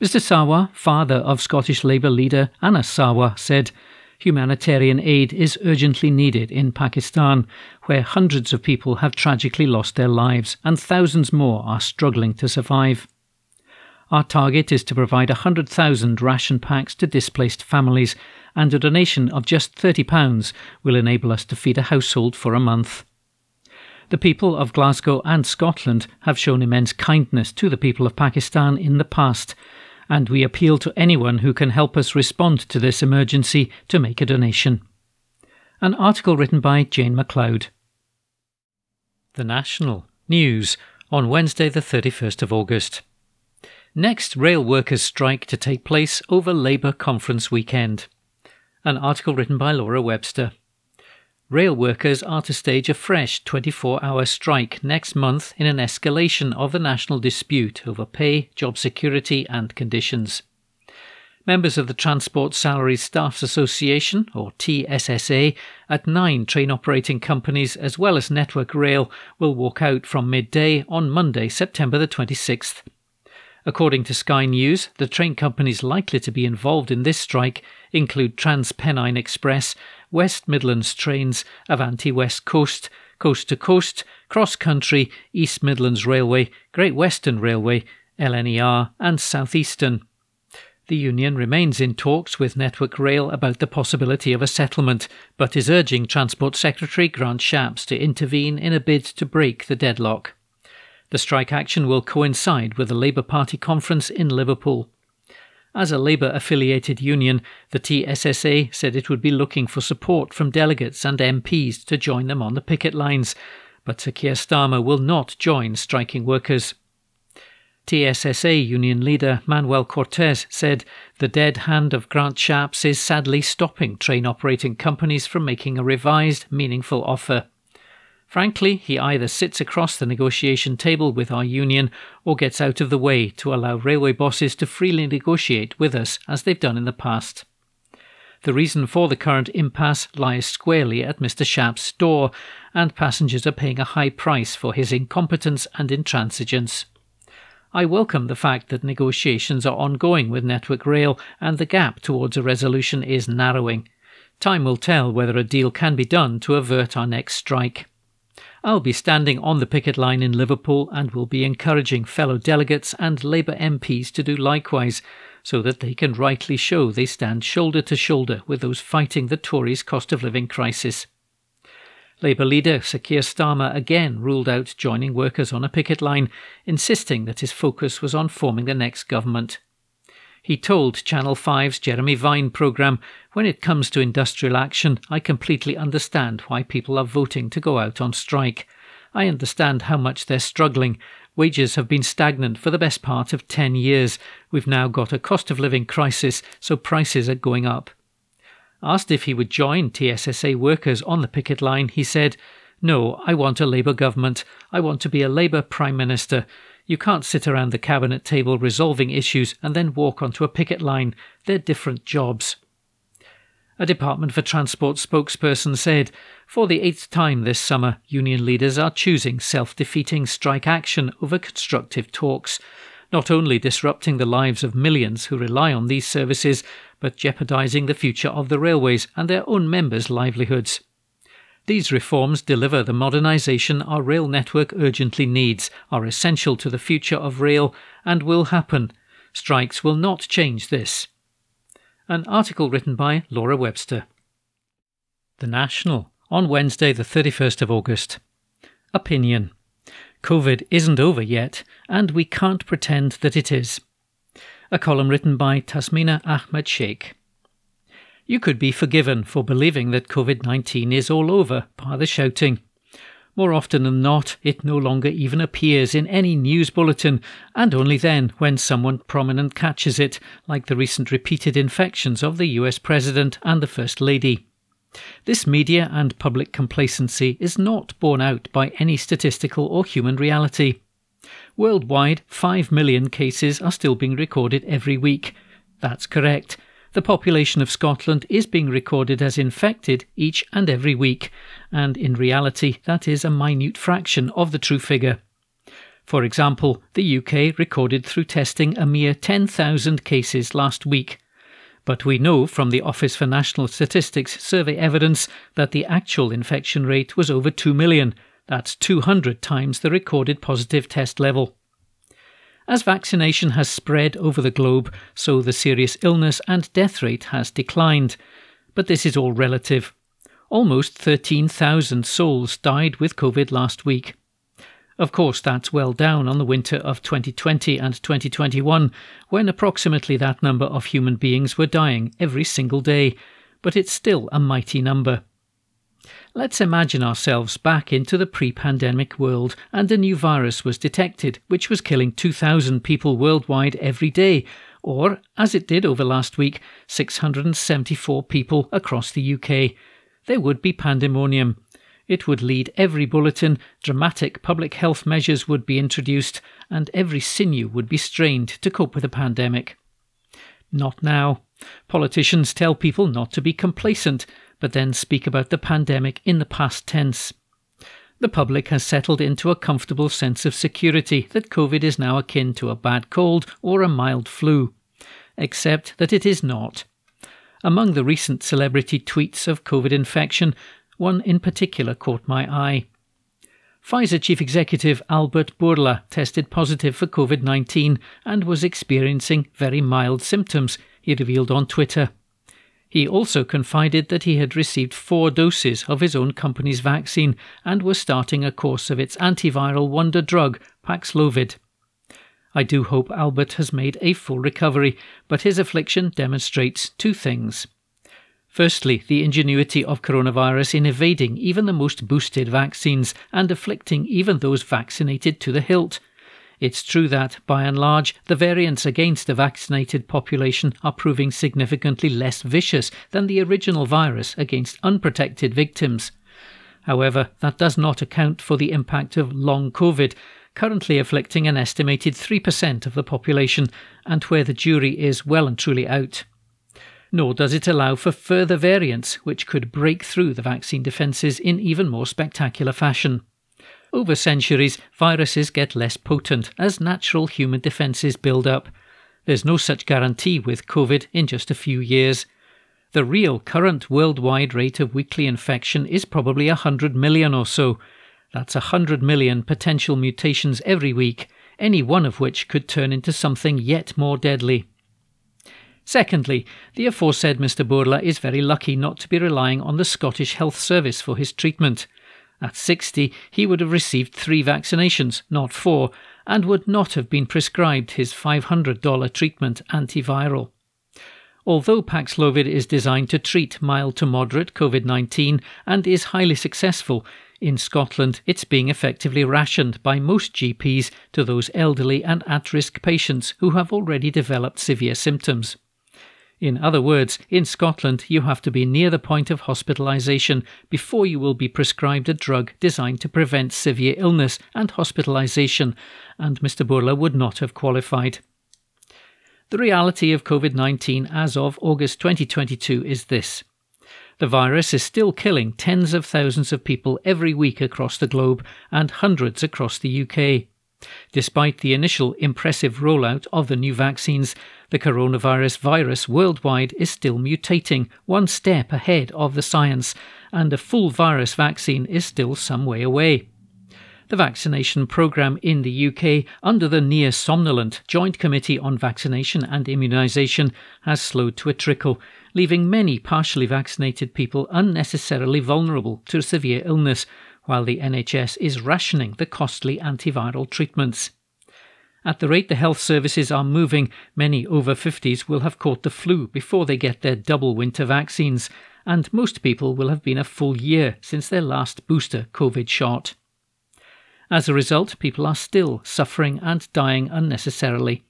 Mr. Sarwar, father of Scottish Labour leader Anas Sarwar, said, Humanitarian aid is urgently needed in Pakistan, where hundreds of people have tragically lost their lives and thousands more are struggling to survive. Our target is to provide 100,000 ration packs to displaced families, and a donation of just £30 will enable us to feed a household for a month. The people of Glasgow and Scotland have shown immense kindness to the people of Pakistan in the past, and we appeal to anyone who can help us respond to this emergency to make a donation. An article written by Jane MacLeod. The National News on Wednesday, the 31st of August. Next rail workers' strike to take place over Labour conference weekend. An article written by Laura Webster. Rail workers are to stage a fresh 24 hour strike next month in an escalation of the national dispute over pay, job security, and conditions. Members of the Transport Salaried Staffs Association, or TSSA, at nine train operating companies as well as Network Rail will walk out from midday on Monday, September the 26th. According to Sky News, the train companies likely to be involved in this strike include TransPennine Express, West Midlands Trains, Avanti West Coast, Coast to Coast, Cross Country, East Midlands Railway, Great Western Railway, LNER, and Southeastern. The union remains in talks with Network Rail about the possibility of a settlement, but is urging Transport Secretary Grant Shapps to intervene in a bid to break the deadlock. The strike action will coincide with the Labour Party conference in Liverpool. As a Labour affiliated union, the TSSA said it would be looking for support from delegates and MPs to join them on the picket lines, but Sir Keir Starmer will not join striking workers. TSSA union leader Manuel Cortes said the dead hand of Grant Shapps is sadly stopping train operating companies from making a revised, meaningful offer. Frankly, he either sits across the negotiation table with our union or gets out of the way to allow railway bosses to freely negotiate with us as they've done in the past. The reason for the current impasse lies squarely at Mr. Shapps' door, and passengers are paying a high price for his incompetence and intransigence. I welcome the fact that negotiations are ongoing with Network Rail and the gap towards a resolution is narrowing. Time will tell whether a deal can be done to avert our next strike. I'll be standing on the picket line in Liverpool and will be encouraging fellow delegates and Labour MPs to do likewise, so that they can rightly show they stand shoulder to shoulder with those fighting the Tories' cost of living crisis. Labour leader Sir Keir Starmer again ruled out joining workers on a picket line, insisting that his focus was on forming the next government. He told Channel 5's Jeremy Vine programme, When it comes to industrial action, I completely understand why people are voting to go out on strike. I understand how much they're struggling. Wages have been stagnant for the best part of 10 years. We've now got a cost of living crisis, so prices are going up. Asked if he would join TSSA workers on the picket line, he said, No, I want a Labour government. I want to be a Labour Prime Minister. You can't sit around the cabinet table resolving issues and then walk onto a picket line. They're different jobs. A Department for Transport spokesperson said, For the eighth time this summer, union leaders are choosing self defeating strike action over constructive talks not only disrupting the lives of millions who rely on these services, but jeopardising the future of the railways and their own members' livelihoods. These reforms deliver the modernisation our rail network urgently needs, are essential to the future of rail, and will happen. Strikes will not change this. An article written by Laura Webster. The National, on Wednesday, the 31st of August. Opinion. COVID isn't over yet, and we can't pretend that it is. A column written by Tasmina Ahmed Sheikh. You could be forgiven for believing that COVID 19 is all over by the shouting. More often than not, it no longer even appears in any news bulletin, and only then when someone prominent catches it, like the recent repeated infections of the US President and the First Lady. This media and public complacency is not borne out by any statistical or human reality. Worldwide, 5 million cases are still being recorded every week. That's correct. The population of Scotland is being recorded as infected each and every week, and in reality, that is a minute fraction of the true figure. For example, the UK recorded through testing a mere 10,000 cases last week, but we know from the Office for National Statistics survey evidence that the actual infection rate was over 2 million. That's 200 times the recorded positive test level. As vaccination has spread over the globe, so the serious illness and death rate has declined. But this is all relative. Almost 13,000 souls died with COVID last week. Of course, that's well down on the winter of 2020 and 2021, when approximately that number of human beings were dying every single day, but it's still a mighty number. Let's imagine ourselves back into the pre pandemic world and a new virus was detected, which was killing 2,000 people worldwide every day, or, as it did over last week, 674 people across the UK. There would be pandemonium. It would lead every bulletin, dramatic public health measures would be introduced, and every sinew would be strained to cope with the pandemic. Not now. Politicians tell people not to be complacent, but then speak about the pandemic in the past tense. The public has settled into a comfortable sense of security that COVID is now akin to a bad cold or a mild flu, except that it is not. Among the recent celebrity tweets of COVID infection, one in particular caught my eye. Pfizer chief executive Albert Bourla tested positive for COVID 19 and was experiencing very mild symptoms, he revealed on Twitter. He also confided that he had received four doses of his own company's vaccine and was starting a course of its antiviral wonder drug, Paxlovid. I do hope Albert has made a full recovery, but his affliction demonstrates two things. Firstly, the ingenuity of coronavirus in evading even the most boosted vaccines and afflicting even those vaccinated to the hilt. It's true that, by and large, the variants against the vaccinated population are proving significantly less vicious than the original virus against unprotected victims. However, that does not account for the impact of long COVID, currently afflicting an estimated 3% of the population, and where the jury is well and truly out. Nor does it allow for further variants which could break through the vaccine defences in even more spectacular fashion. Over centuries, viruses get less potent as natural human defences build up. There's no such guarantee with COVID in just a few years. The real current worldwide rate of weekly infection is probably 100 million or so. That's 100 million potential mutations every week, any one of which could turn into something yet more deadly. Secondly, the aforesaid Mr. Bourla is very lucky not to be relying on the Scottish Health Service for his treatment. At 60, he would have received three vaccinations, not four, and would not have been prescribed his $500 treatment antiviral. Although Paxlovid is designed to treat mild to moderate COVID 19 and is highly successful, in Scotland it's being effectively rationed by most GPs to those elderly and at risk patients who have already developed severe symptoms. In other words, in Scotland, you have to be near the point of hospitalisation before you will be prescribed a drug designed to prevent severe illness and hospitalisation, and Mr. Bourla would not have qualified. The reality of COVID 19 as of August 2022 is this. The virus is still killing tens of thousands of people every week across the globe and hundreds across the UK. Despite the initial impressive rollout of the new vaccines, the coronavirus virus worldwide is still mutating, one step ahead of the science, and a full virus vaccine is still some way away. The vaccination programme in the UK, under the near somnolent Joint Committee on Vaccination and Immunisation, has slowed to a trickle, leaving many partially vaccinated people unnecessarily vulnerable to severe illness, while the NHS is rationing the costly antiviral treatments. At the rate the health services are moving, many over 50s will have caught the flu before they get their double winter vaccines, and most people will have been a full year since their last booster COVID shot. As a result, people are still suffering and dying unnecessarily.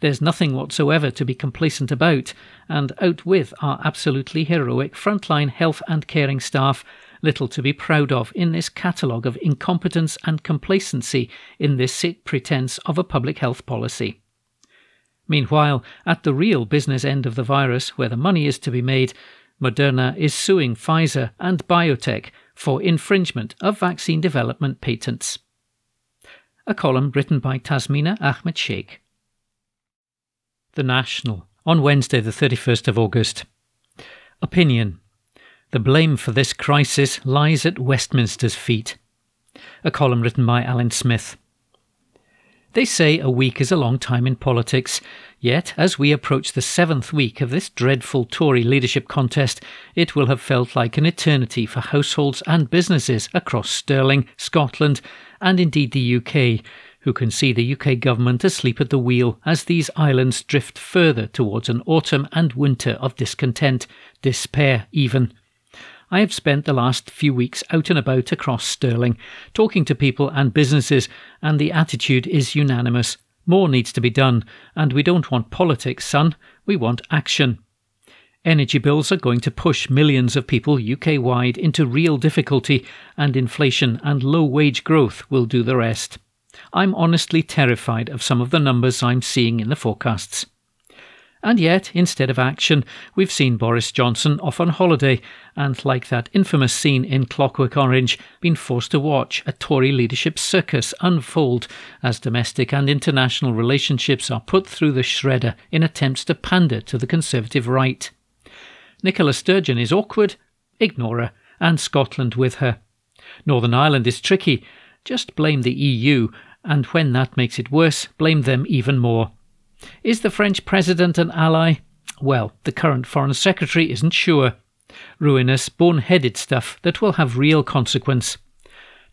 There's nothing whatsoever to be complacent about, and out with our absolutely heroic frontline health and caring staff little to be proud of in this catalogue of incompetence and complacency in this sick pretence of a public health policy. Meanwhile, at the real business end of the virus, where the money is to be made, Moderna is suing Pfizer and BioNTech for infringement of vaccine development patents. A column written by Tasmina Ahmed Sheikh. The National, on Wednesday, the 31st of August. Opinion the blame for this crisis lies at Westminster's feet. A column written by Alyn Smith. They say a week is a long time in politics, yet as we approach the seventh week of this dreadful Tory leadership contest, it will have felt like an eternity for households and businesses across Stirling, Scotland, and indeed the UK, who can see the UK government asleep at the wheel as these islands drift further towards an autumn and winter of discontent, despair even, I have spent the last few weeks out and about across Stirling, talking to people and businesses, and the attitude is unanimous. More needs to be done, and we don't want politics, son. We want action. Energy bills are going to push millions of people UK wide into real difficulty, and inflation and low wage growth will do the rest. I'm honestly terrified of some of the numbers I'm seeing in the forecasts. And yet, instead of action, we've seen Boris Johnson off on holiday and, like that infamous scene in Clockwork Orange, been forced to watch a Tory leadership circus unfold as domestic and international relationships are put through the shredder in attempts to pander to the Conservative right. Nicola Sturgeon is awkward, ignore her, and Scotland with her. Northern Ireland is tricky, just blame the EU, and when that makes it worse, blame them even more. Is the French president an ally? Well, the current foreign secretary isn't sure. Ruinous, bone-headed stuff that will have real consequence.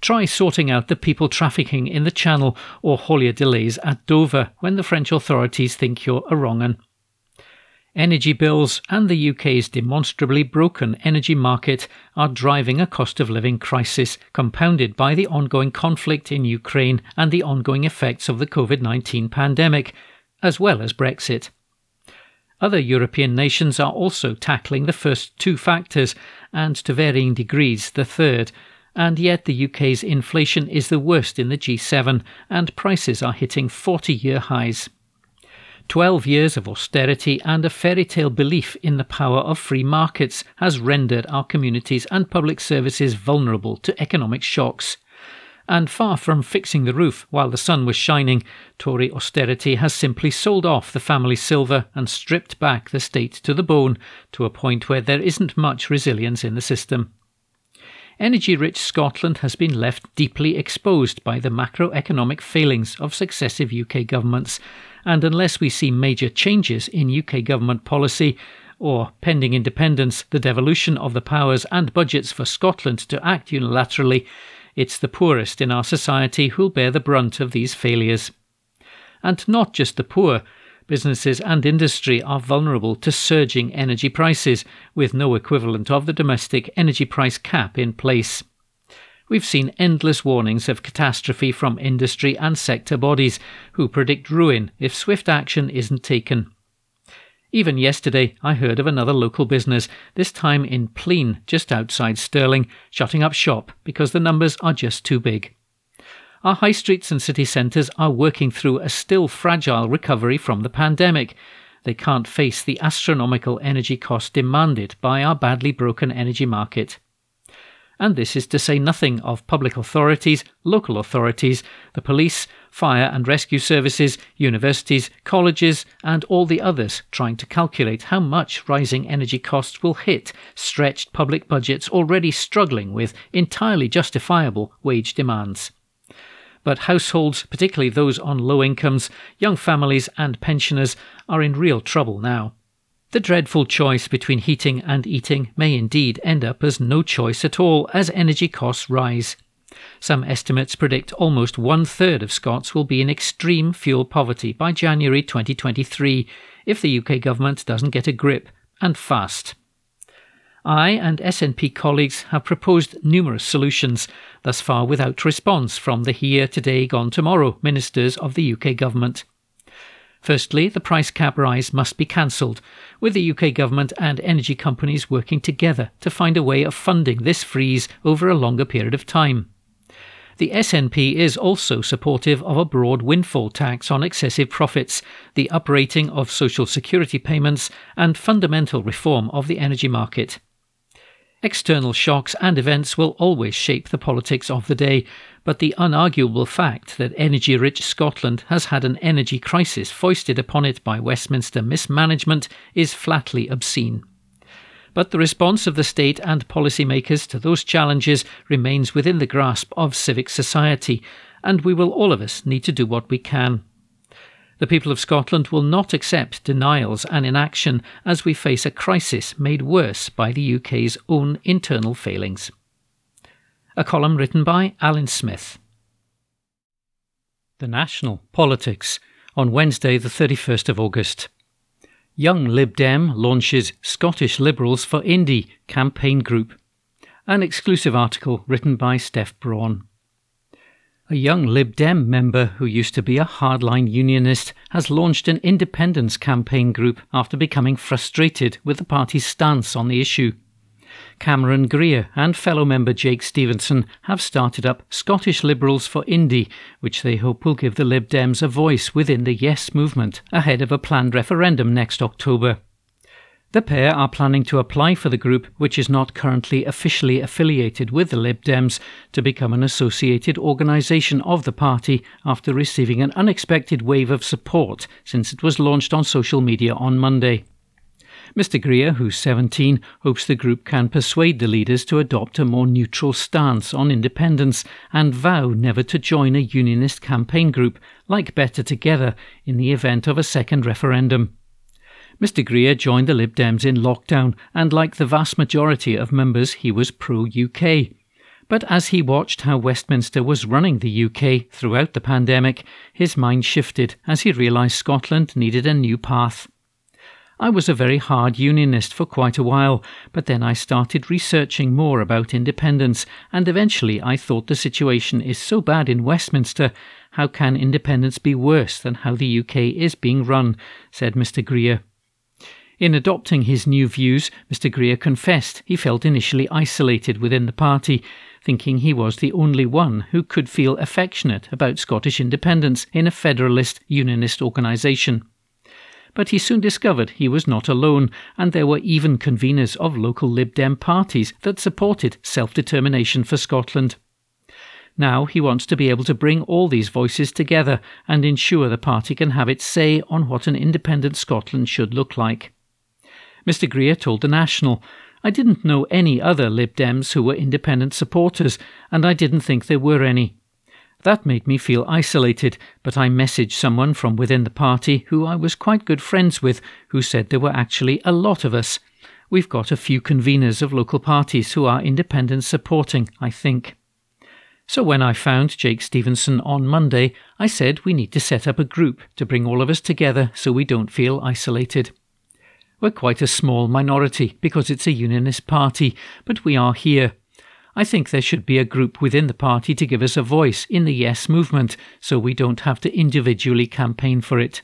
Try sorting out the people trafficking in the Channel or haulier delays at Dover when the French authorities think you're a wrong un. Energy bills and the UK's demonstrably broken energy market are driving a cost of living crisis, compounded by the ongoing conflict in Ukraine and the ongoing effects of the COVID 19 pandemic, as well as Brexit. Other European nations are also tackling the first two factors, and to varying degrees the third, and yet the UK's inflation is the worst in the G7, and prices are hitting 40 year highs. 12 years of austerity and a fairy tale belief in the power of free markets has rendered our communities and public services vulnerable to economic shocks. And far from fixing the roof while the sun was shining, Tory austerity has simply sold off the family silver and stripped back the state to the bone to a point where there isn't much resilience in the system. Energy rich Scotland has been left deeply exposed by the macroeconomic failings of successive UK governments and unless we see major changes in UK government policy, or, pending independence, the devolution of the powers and budgets for Scotland to act unilaterally, it's the poorest in our society who'll bear the brunt of these failures. And not just the poor. Businesses and industry are vulnerable to surging energy prices, with no equivalent of the domestic energy price cap in place. We've seen endless warnings of catastrophe from industry and sector bodies who predict ruin if swift action isn't taken. Even yesterday, I heard of another local business, this time in Plean, just outside Stirling, shutting up shop because the numbers are just too big. Our high streets and city centres are working through a still fragile recovery from the pandemic. They can't face the astronomical energy cost demanded by our badly broken energy market and this is to say nothing of public authorities, local authorities, the police, fire and rescue services, universities, colleges, and all the others trying to calculate how much rising energy costs will hit stretched public budgets already struggling with entirely justifiable wage demands. But households, particularly those on low incomes, young families, and pensioners, are in real trouble now. The dreadful choice between heating and eating may indeed end up as no choice at all as energy costs rise. Some estimates predict almost one third of Scots will be in extreme fuel poverty by January 2023 if the UK government doesn't get a grip, and fast. I and SNP colleagues have proposed numerous solutions, thus far without response from the here today gone tomorrow ministers of the UK government. Firstly, the price cap rise must be cancelled, with the UK government and energy companies working together to find a way of funding this freeze over a longer period of time. The SNP is also supportive of a broad windfall tax on excessive profits, the uprating of social security payments, and fundamental reform of the energy market. External shocks and events will always shape the politics of the day, but the unarguable fact that energy rich Scotland has had an energy crisis foisted upon it by Westminster mismanagement is flatly obscene. But the response of the state and policymakers to those challenges remains within the grasp of civic society, and we will all of us need to do what we can. The people of Scotland will not accept denials and inaction as we face a crisis made worse by the UK's own internal failings. A column written by Alyn Smith. The National Politics on Wednesday, the 31st of August. Young Lib Dem launches Scottish Liberals for Indy campaign group. An exclusive article written by Steph Brawn. A young Lib Dem member who used to be a hardline unionist has launched an independence campaign group after becoming frustrated with the party's stance on the issue. Cameron Greer and fellow member Jake Stevenson have started up Scottish Liberals for Indy, which they hope will give the Lib Dems a voice within the Yes movement ahead of a planned referendum next October. The pair are planning to apply for the group, which is not currently officially affiliated with the Lib Dems, to become an associated organisation of the party after receiving an unexpected wave of support since it was launched on social media on Monday. Mr. Greer, who's 17, hopes the group can persuade the leaders to adopt a more neutral stance on independence and vow never to join a unionist campaign group like Better Together in the event of a second referendum. Mr. Greer joined the Lib Dems in lockdown, and like the vast majority of members, he was pro UK. But as he watched how Westminster was running the UK throughout the pandemic, his mind shifted as he realised Scotland needed a new path. I was a very hard unionist for quite a while, but then I started researching more about independence, and eventually I thought the situation is so bad in Westminster. How can independence be worse than how the UK is being run? said Mr. Greer. In adopting his new views, Mr. Greer confessed he felt initially isolated within the party, thinking he was the only one who could feel affectionate about Scottish independence in a federalist unionist organisation. But he soon discovered he was not alone, and there were even conveners of local Lib Dem parties that supported self determination for Scotland. Now he wants to be able to bring all these voices together and ensure the party can have its say on what an independent Scotland should look like. Mr. Greer told The National, I didn't know any other Lib Dems who were independent supporters, and I didn't think there were any. That made me feel isolated, but I messaged someone from within the party who I was quite good friends with, who said there were actually a lot of us. We've got a few conveners of local parties who are independent supporting, I think. So when I found Jake Stevenson on Monday, I said we need to set up a group to bring all of us together so we don't feel isolated. We're quite a small minority because it's a unionist party, but we are here. I think there should be a group within the party to give us a voice in the Yes movement so we don't have to individually campaign for it.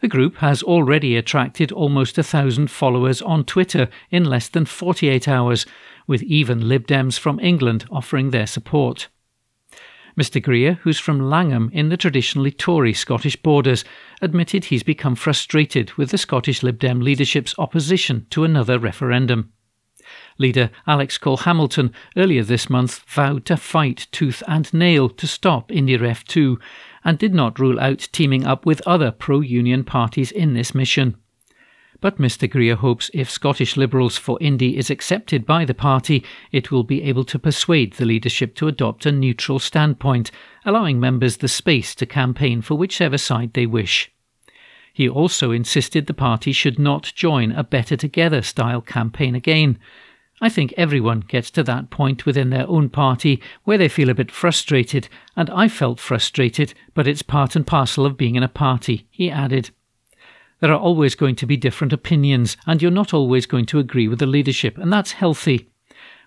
The group has already attracted almost a thousand followers on Twitter in less than 48 hours, with even Lib Dems from England offering their support. Mr. Greer, who's from Langholm in the traditionally Tory Scottish borders, admitted he's become frustrated with the Scottish Lib Dem leadership's opposition to another referendum. Leader Alex Cole Hamilton earlier this month vowed to fight tooth and nail to stop IndyRef 2 and did not rule out teaming up with other pro union parties in this mission. But Mr. Greer hopes if Scottish Liberals for Indy is accepted by the party, it will be able to persuade the leadership to adopt a neutral standpoint, allowing members the space to campaign for whichever side they wish. He also insisted the party should not join a Better Together style campaign again. I think everyone gets to that point within their own party where they feel a bit frustrated, and I felt frustrated, but it's part and parcel of being in a party, he added. There are always going to be different opinions, and you're not always going to agree with the leadership, and that's healthy.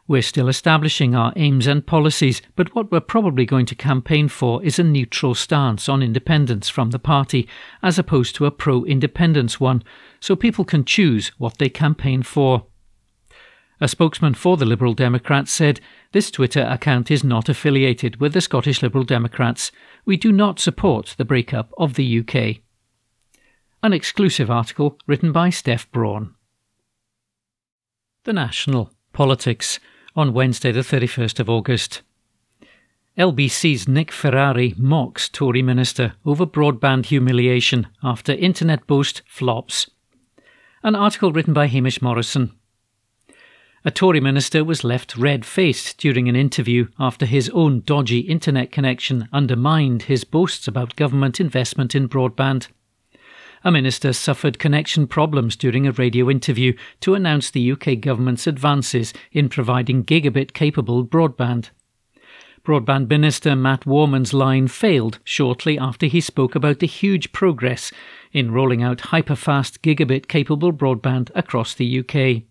We're still establishing our aims and policies, but what we're probably going to campaign for is a neutral stance on independence from the party, as opposed to a pro independence one, so people can choose what they campaign for. A spokesman for the Liberal Democrats said, This Twitter account is not affiliated with the Scottish Liberal Democrats. We do not support the breakup of the UK an exclusive article written by Steph Brawn. The National Politics on Wednesday, the 31st of August. LBC's Nick Ferrari mocks Tory minister over broadband humiliation after internet boast flops. An article written by Hamish Morrison. A Tory minister was left red faced during an interview after his own dodgy internet connection undermined his boasts about government investment in broadband. A minister suffered connection problems during a radio interview to announce the UK government's advances in providing gigabit capable broadband. Broadband Minister Matt Warman's line failed shortly after he spoke about the huge progress in rolling out hyperfast gigabit capable broadband across the UK.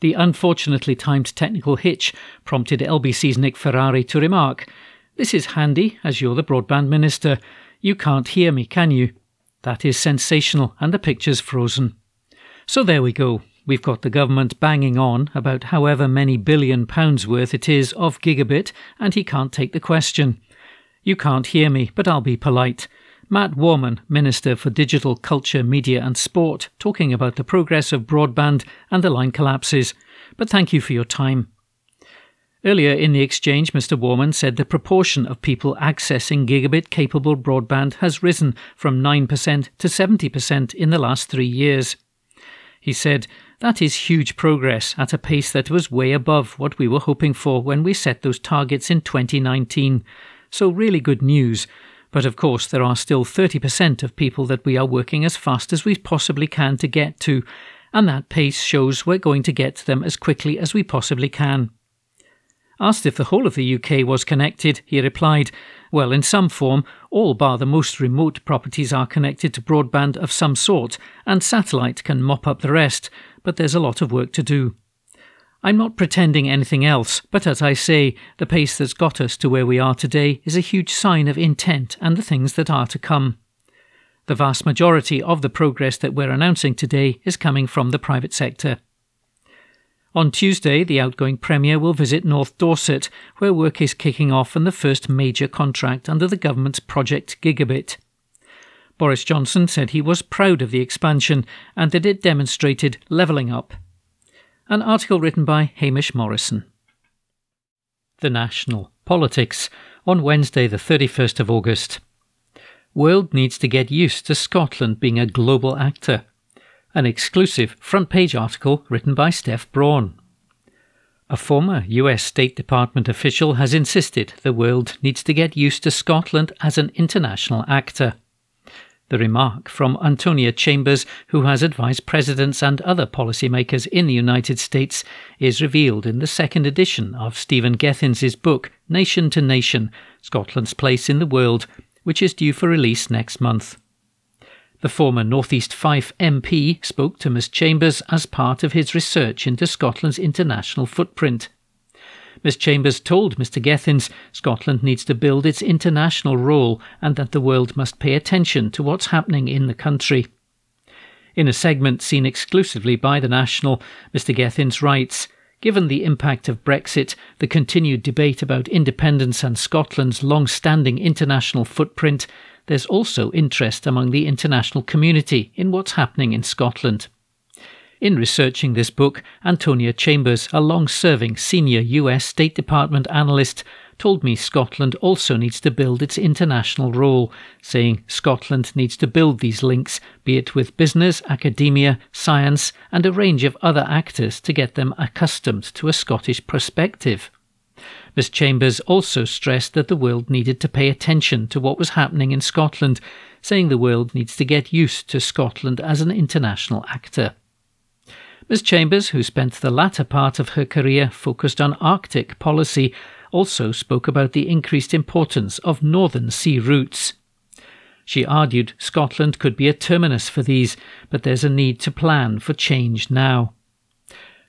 The unfortunately timed technical hitch prompted LBC's Nick Ferrari to remark, This is handy, as you're the broadband minister. You can't hear me, can you? That is sensational, and the picture's frozen. So there we go. We've got the government banging on about however many billion pounds worth it is of gigabit, and he can't take the question. You can't hear me, but I'll be polite. Matt Warman, Minister for Digital Culture, Media and Sport, talking about the progress of broadband and the line collapses. But thank you for your time. Earlier in the exchange, Mr. Warman said the proportion of people accessing gigabit capable broadband has risen from 9% to 70% in the last three years. He said, That is huge progress at a pace that was way above what we were hoping for when we set those targets in 2019. So, really good news. But of course, there are still 30% of people that we are working as fast as we possibly can to get to, and that pace shows we're going to get to them as quickly as we possibly can. Asked if the whole of the UK was connected, he replied, Well, in some form, all bar the most remote properties are connected to broadband of some sort, and satellite can mop up the rest, but there's a lot of work to do. I'm not pretending anything else, but as I say, the pace that's got us to where we are today is a huge sign of intent and the things that are to come. The vast majority of the progress that we're announcing today is coming from the private sector. On Tuesday, the outgoing Premier will visit North Dorset, where work is kicking off on the first major contract under the government's Project Gigabit. Boris Johnson said he was proud of the expansion and that it demonstrated levelling up an article written by Hamish Morrison. The National Politics on Wednesday, the 31st of August. World needs to get used to Scotland being a global actor. An exclusive front page article written by Steph Brawn. A former US State Department official has insisted the world needs to get used to Scotland as an international actor. The remark from Antonia Chambers, who has advised presidents and other policymakers in the United States, is revealed in the second edition of Stephen Gethins's book Nation to Nation Scotland's Place in the World, which is due for release next month. The former North East Fife MP spoke to Ms Chambers as part of his research into Scotland's international footprint. Ms Chambers told Mr Gethins Scotland needs to build its international role and that the world must pay attention to what's happening in the country. In a segment seen exclusively by the National, Mr Gethins writes, Given the impact of Brexit, the continued debate about independence and Scotland's long standing international footprint, there's also interest among the international community in what's happening in Scotland. In researching this book, Antonia Chambers, a long serving senior US State Department analyst, told me Scotland also needs to build its international role, saying Scotland needs to build these links, be it with business, academia, science, and a range of other actors to get them accustomed to a Scottish perspective. Miss Chambers also stressed that the world needed to pay attention to what was happening in Scotland, saying the world needs to get used to Scotland as an international actor. Ms. Chambers, who spent the latter part of her career focused on Arctic policy, also spoke about the increased importance of northern sea routes. She argued Scotland could be a terminus for these, but there's a need to plan for change now.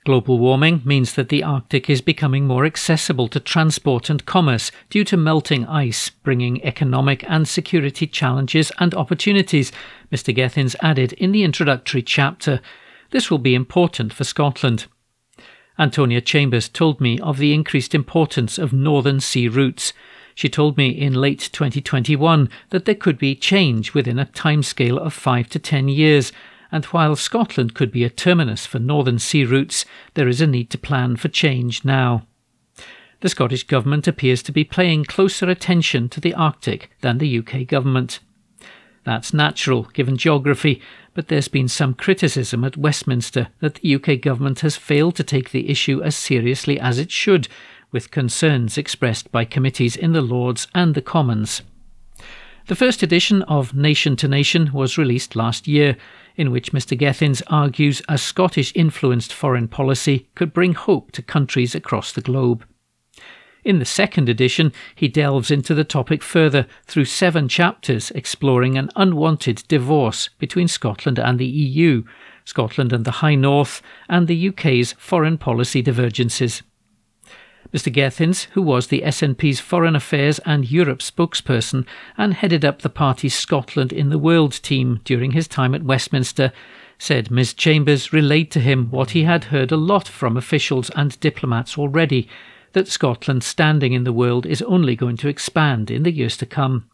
Global warming means that the Arctic is becoming more accessible to transport and commerce due to melting ice, bringing economic and security challenges and opportunities, Mr. Gethins added in the introductory chapter. This will be important for Scotland. Antonia Chambers told me of the increased importance of northern sea routes. She told me in late 2021 that there could be change within a timescale of 5 to 10 years, and while Scotland could be a terminus for northern sea routes, there is a need to plan for change now. The Scottish Government appears to be paying closer attention to the Arctic than the UK Government. That's natural, given geography, but there's been some criticism at Westminster that the UK government has failed to take the issue as seriously as it should, with concerns expressed by committees in the Lords and the Commons. The first edition of Nation to Nation was released last year, in which Mr. Gethins argues a Scottish influenced foreign policy could bring hope to countries across the globe. In the second edition, he delves into the topic further through seven chapters exploring an unwanted divorce between Scotland and the EU, Scotland and the High North, and the UK's foreign policy divergences. Mr. Gethins, who was the SNP's Foreign Affairs and Europe spokesperson and headed up the party's Scotland in the World team during his time at Westminster, said Ms. Chambers relayed to him what he had heard a lot from officials and diplomats already that Scotland's standing in the world is only going to expand in the years to come.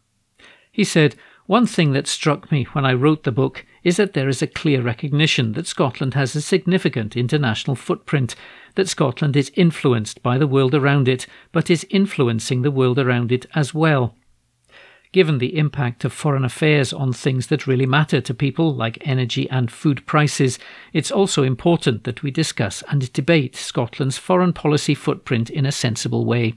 He said, One thing that struck me when I wrote the book is that there is a clear recognition that Scotland has a significant international footprint, that Scotland is influenced by the world around it, but is influencing the world around it as well. Given the impact of foreign affairs on things that really matter to people, like energy and food prices, it's also important that we discuss and debate Scotland's foreign policy footprint in a sensible way.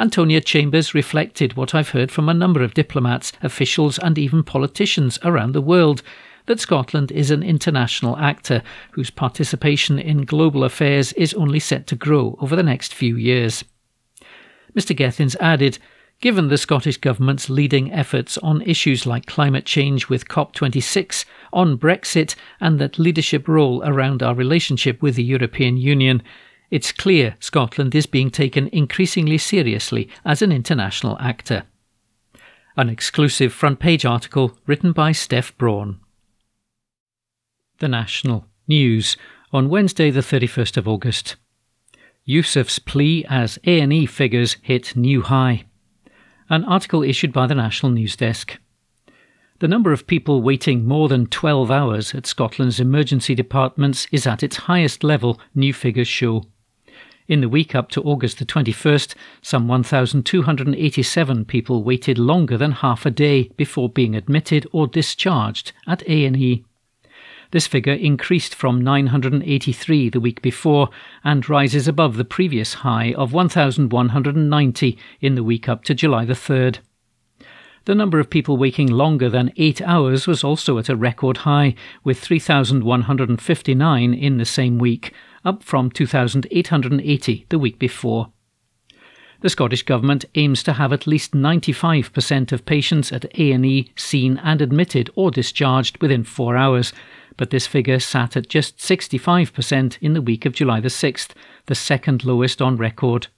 Antonia Chambers reflected what I've heard from a number of diplomats, officials, and even politicians around the world that Scotland is an international actor whose participation in global affairs is only set to grow over the next few years. Mr. Gethins added, Given the Scottish Government's leading efforts on issues like climate change with COP26, on Brexit, and that leadership role around our relationship with the European Union, it's clear Scotland is being taken increasingly seriously as an international actor. An exclusive front page article written by Steph Brawn. The National News on Wednesday the 31st of August. Yousaf's plea as A&E figures hit new high. An article issued by the National News Desk. The number of people waiting more than 12 hours at Scotland's emergency departments is at its highest level, new figures show. In the week up to August the 21st, some 1,287 people waited longer than half a day before being admitted or discharged at A&E. This figure increased from 983 the week before and rises above the previous high of 1,190 in the week up to July the 3rd. The number of people waiting longer than eight hours was also at a record high, with 3,159 in the same week, up from 2,880 the week before. The Scottish Government aims to have at least 95% of patients at A&E seen and admitted or discharged within 4 hours, but this figure sat at just 65% in the week of July the 6th, the second lowest on record.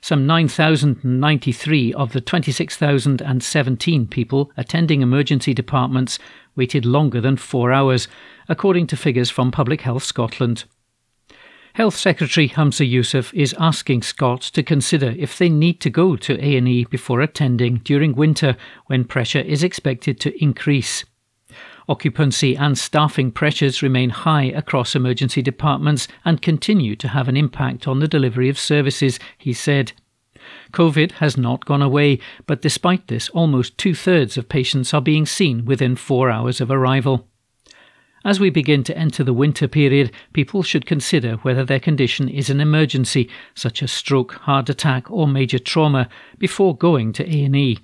Some 9,093 of the 26,017 people attending emergency departments waited longer than 4 hours, according to figures from Public Health Scotland. Health Secretary Humza Yousaf is asking Scots to consider if they need to go to A&E before attending during winter when pressure is expected to increase. Occupancy and staffing pressures remain high across emergency departments and continue to have an impact on the delivery of services, he said. COVID has not gone away, but despite this, almost two thirds of patients are being seen within four hours of arrival. As we begin to enter the winter period, people should consider whether their condition is an emergency, such as stroke, heart attack, or major trauma, before going to A&E.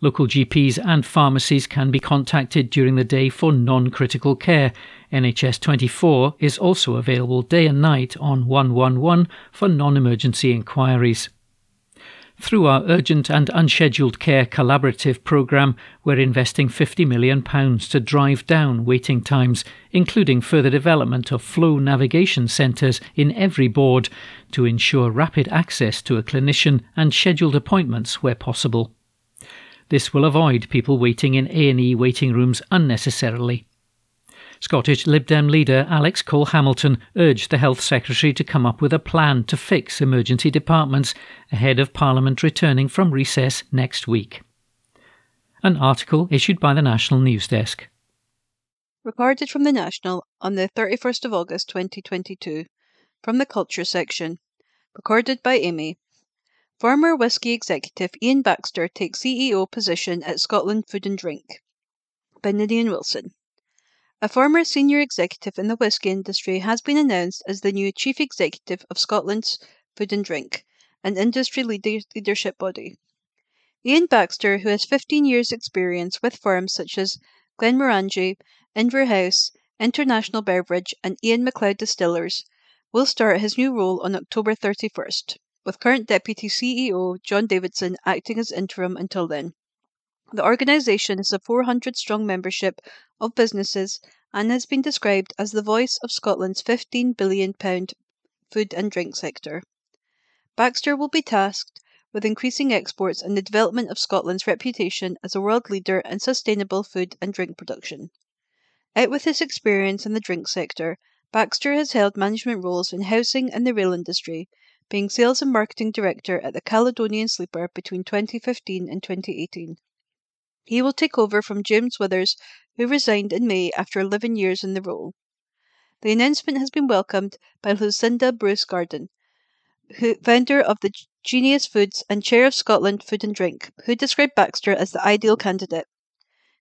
Local GPs and pharmacies can be contacted during the day for non-critical care. NHS 24 is also available day and night on 111 for non-emergency inquiries. Through our Urgent and Unscheduled Care Collaborative programme, we're investing £50 million to drive down waiting times, including further development of flow navigation centres in every board to ensure rapid access to a clinician and scheduled appointments where possible. This will avoid people waiting in A&E waiting rooms unnecessarily. Scottish Lib Dem leader Alex Cole Hamilton urged the Health Secretary to come up with a plan to fix emergency departments ahead of Parliament returning from recess next week. An article issued by the National News Desk. Recorded from the National on the 31st of August 2022, from the Culture section. Recorded by Amy. Former whisky executive Ian Baxter takes CEO position at Scotland Food and Drink. By Ninian Wilson. A former senior executive in the whisky industry has been announced as the new Chief Executive of Scotland's Food and Drink, an industry leader- leadership body. Ian Baxter, who has 15 years' experience with firms such as Glenmorangie, Inverhouse, International Beverage, and Ian MacLeod Distillers, will start his new role on October 31st, with current Deputy CEO John Davidson acting as interim until then. The organisation has a 400 strong membership of businesses and has been described as the voice of Scotland's £15 billion food and drink sector. Baxter will be tasked with increasing exports and the development of Scotland's reputation as a world leader in sustainable food and drink production. Out with his experience in the drink sector, Baxter has held management roles in housing and the rail industry, being sales and marketing director at the Caledonian Sleeper between 2015 and 2018. He will take over from James Withers, who resigned in May after 11 years in the role. The announcement has been welcomed by Lucinda Bruce Gardyne, who, founder of the Genius Foods and chair of Scotland Food and Drink, who described Baxter as the ideal candidate.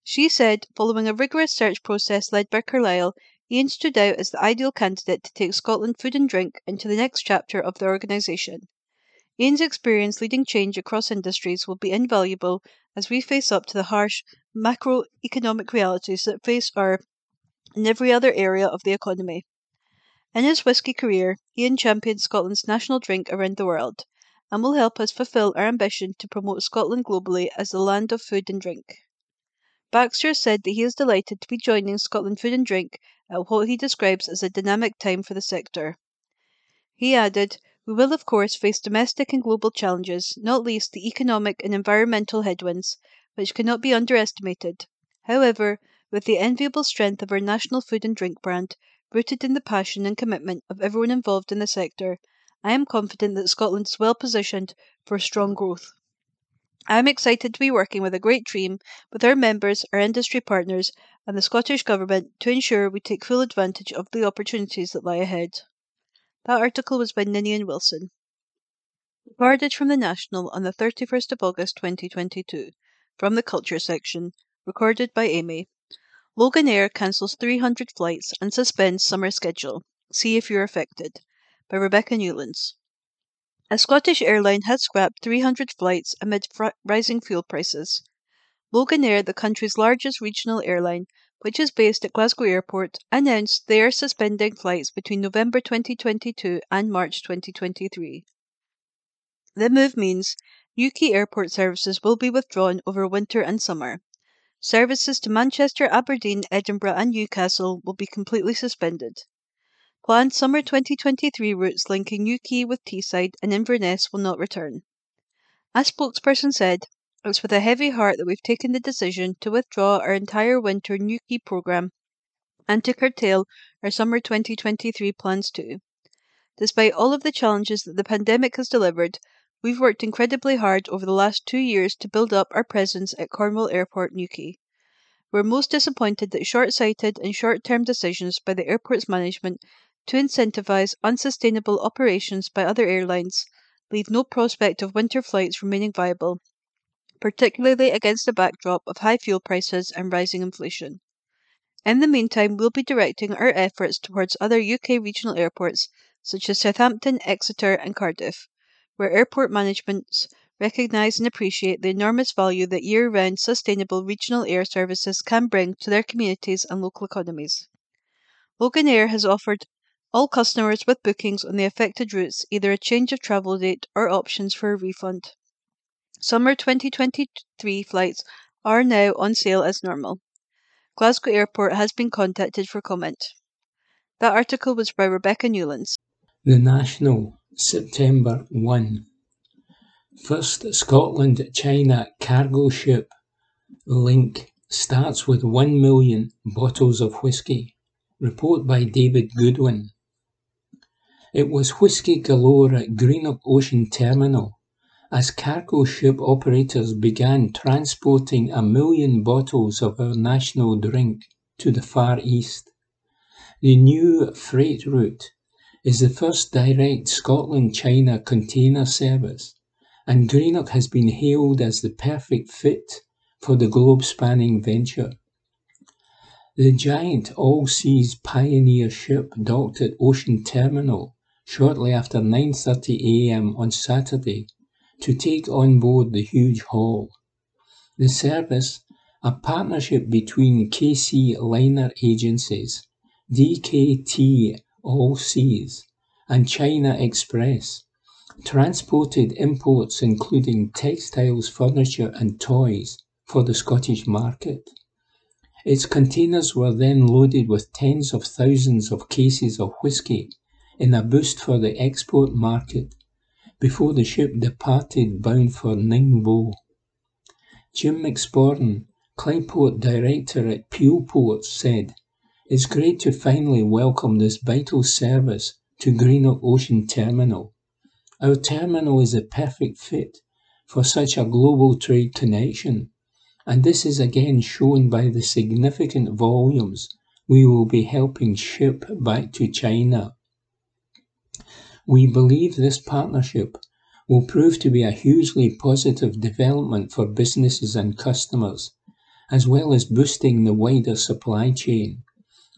She said, following a rigorous search process led by Carlyle, Ian stood out as the ideal candidate to take Scotland Food and Drink into the next chapter of the organisation. Ian's experience leading change across industries will be invaluable as we face up to the harsh macroeconomic realities that face our in every other area of the economy. In his whisky career, Ian championed Scotland's national drink around the world and will help us fulfil our ambition to promote Scotland globally as the land of food and drink. Baxter said that he is delighted to be joining Scotland Food and Drink at what he describes as a dynamic time for the sector. He added, we will, of course, face domestic and global challenges, not least the economic and environmental headwinds, which cannot be underestimated. However, with the enviable strength of our national food and drink brand, rooted in the passion and commitment of everyone involved in the sector, I am confident that Scotland is well positioned for strong growth. I am excited to be working with a great team, with our members, our industry partners, and the Scottish Government to ensure we take full advantage of the opportunities that lie ahead. That article was by Ninian Wilson. Recorded from the National on the 31st of August 2022. From the Culture section. Recorded by Amy. Loganair cancels 300 flights and suspends summer schedule. See if you're affected. By Rebecca Newlands. A Scottish airline has scrapped 300 flights amid fr- rising fuel prices. Loganair, the country's largest regional airline, which is based at Glasgow Airport, announced they are suspending flights between November 2022 and March 2023. The move means Newquay airport services will be withdrawn over winter and summer. Services to Manchester, Aberdeen, Edinburgh, and Newcastle will be completely suspended. Planned summer 2023 routes linking Newquay with Teesside and Inverness will not return. A spokesperson said, it's with a heavy heart that we've taken the decision to withdraw our entire winter Newquay programme and to curtail our summer 2023 plans too. Despite all of the challenges that the pandemic has delivered, we've worked incredibly hard over the last two years to build up our presence at Cornwall Airport Newquay. We're most disappointed that short sighted and short term decisions by the airport's management to incentivise unsustainable operations by other airlines leave no prospect of winter flights remaining viable particularly against the backdrop of high fuel prices and rising inflation. In the meantime, we'll be directing our efforts towards other UK regional airports such as Southampton, Exeter, and Cardiff, where airport managements recognise and appreciate the enormous value that year round sustainable regional air services can bring to their communities and local economies. Loganair has offered all customers with bookings on the affected routes either a change of travel date or options for a refund. Summer 2023 flights are now on sale as normal. Glasgow Airport has been contacted for comment. That article was by Rebecca Newlands. The National, September 1. First Scotland China cargo ship link starts with 1 million bottles of whisky. Report by David Goodwin. It was whisky galore at Greenock Ocean Terminal as cargo ship operators began transporting a million bottles of our national drink to the Far East. The new freight route is the first direct Scotland-China container service, and Greenock has been hailed as the perfect fit for the globe-spanning venture. The giant all-seas pioneer ship docked at Ocean Terminal shortly after 9:30 a.m. on Saturday to take on board the huge haul. The service, a partnership between KC Liner Agencies, DKT All Seas, and China Express, transported imports including textiles, furniture, and toys for the Scottish market. Its containers were then loaded with tens of thousands of cases of whisky in a boost for the export market before the ship departed bound for Ningbo. Jim McSporran, Clyde director at Peel Ports, said, It's great to finally welcome this vital service to Greenock Ocean Terminal. Our terminal is a perfect fit for such a global trade connection, and this is again shown by the significant volumes we will be helping ship back to China. We believe this partnership will prove to be a hugely positive development for businesses and customers, as well as boosting the wider supply chain,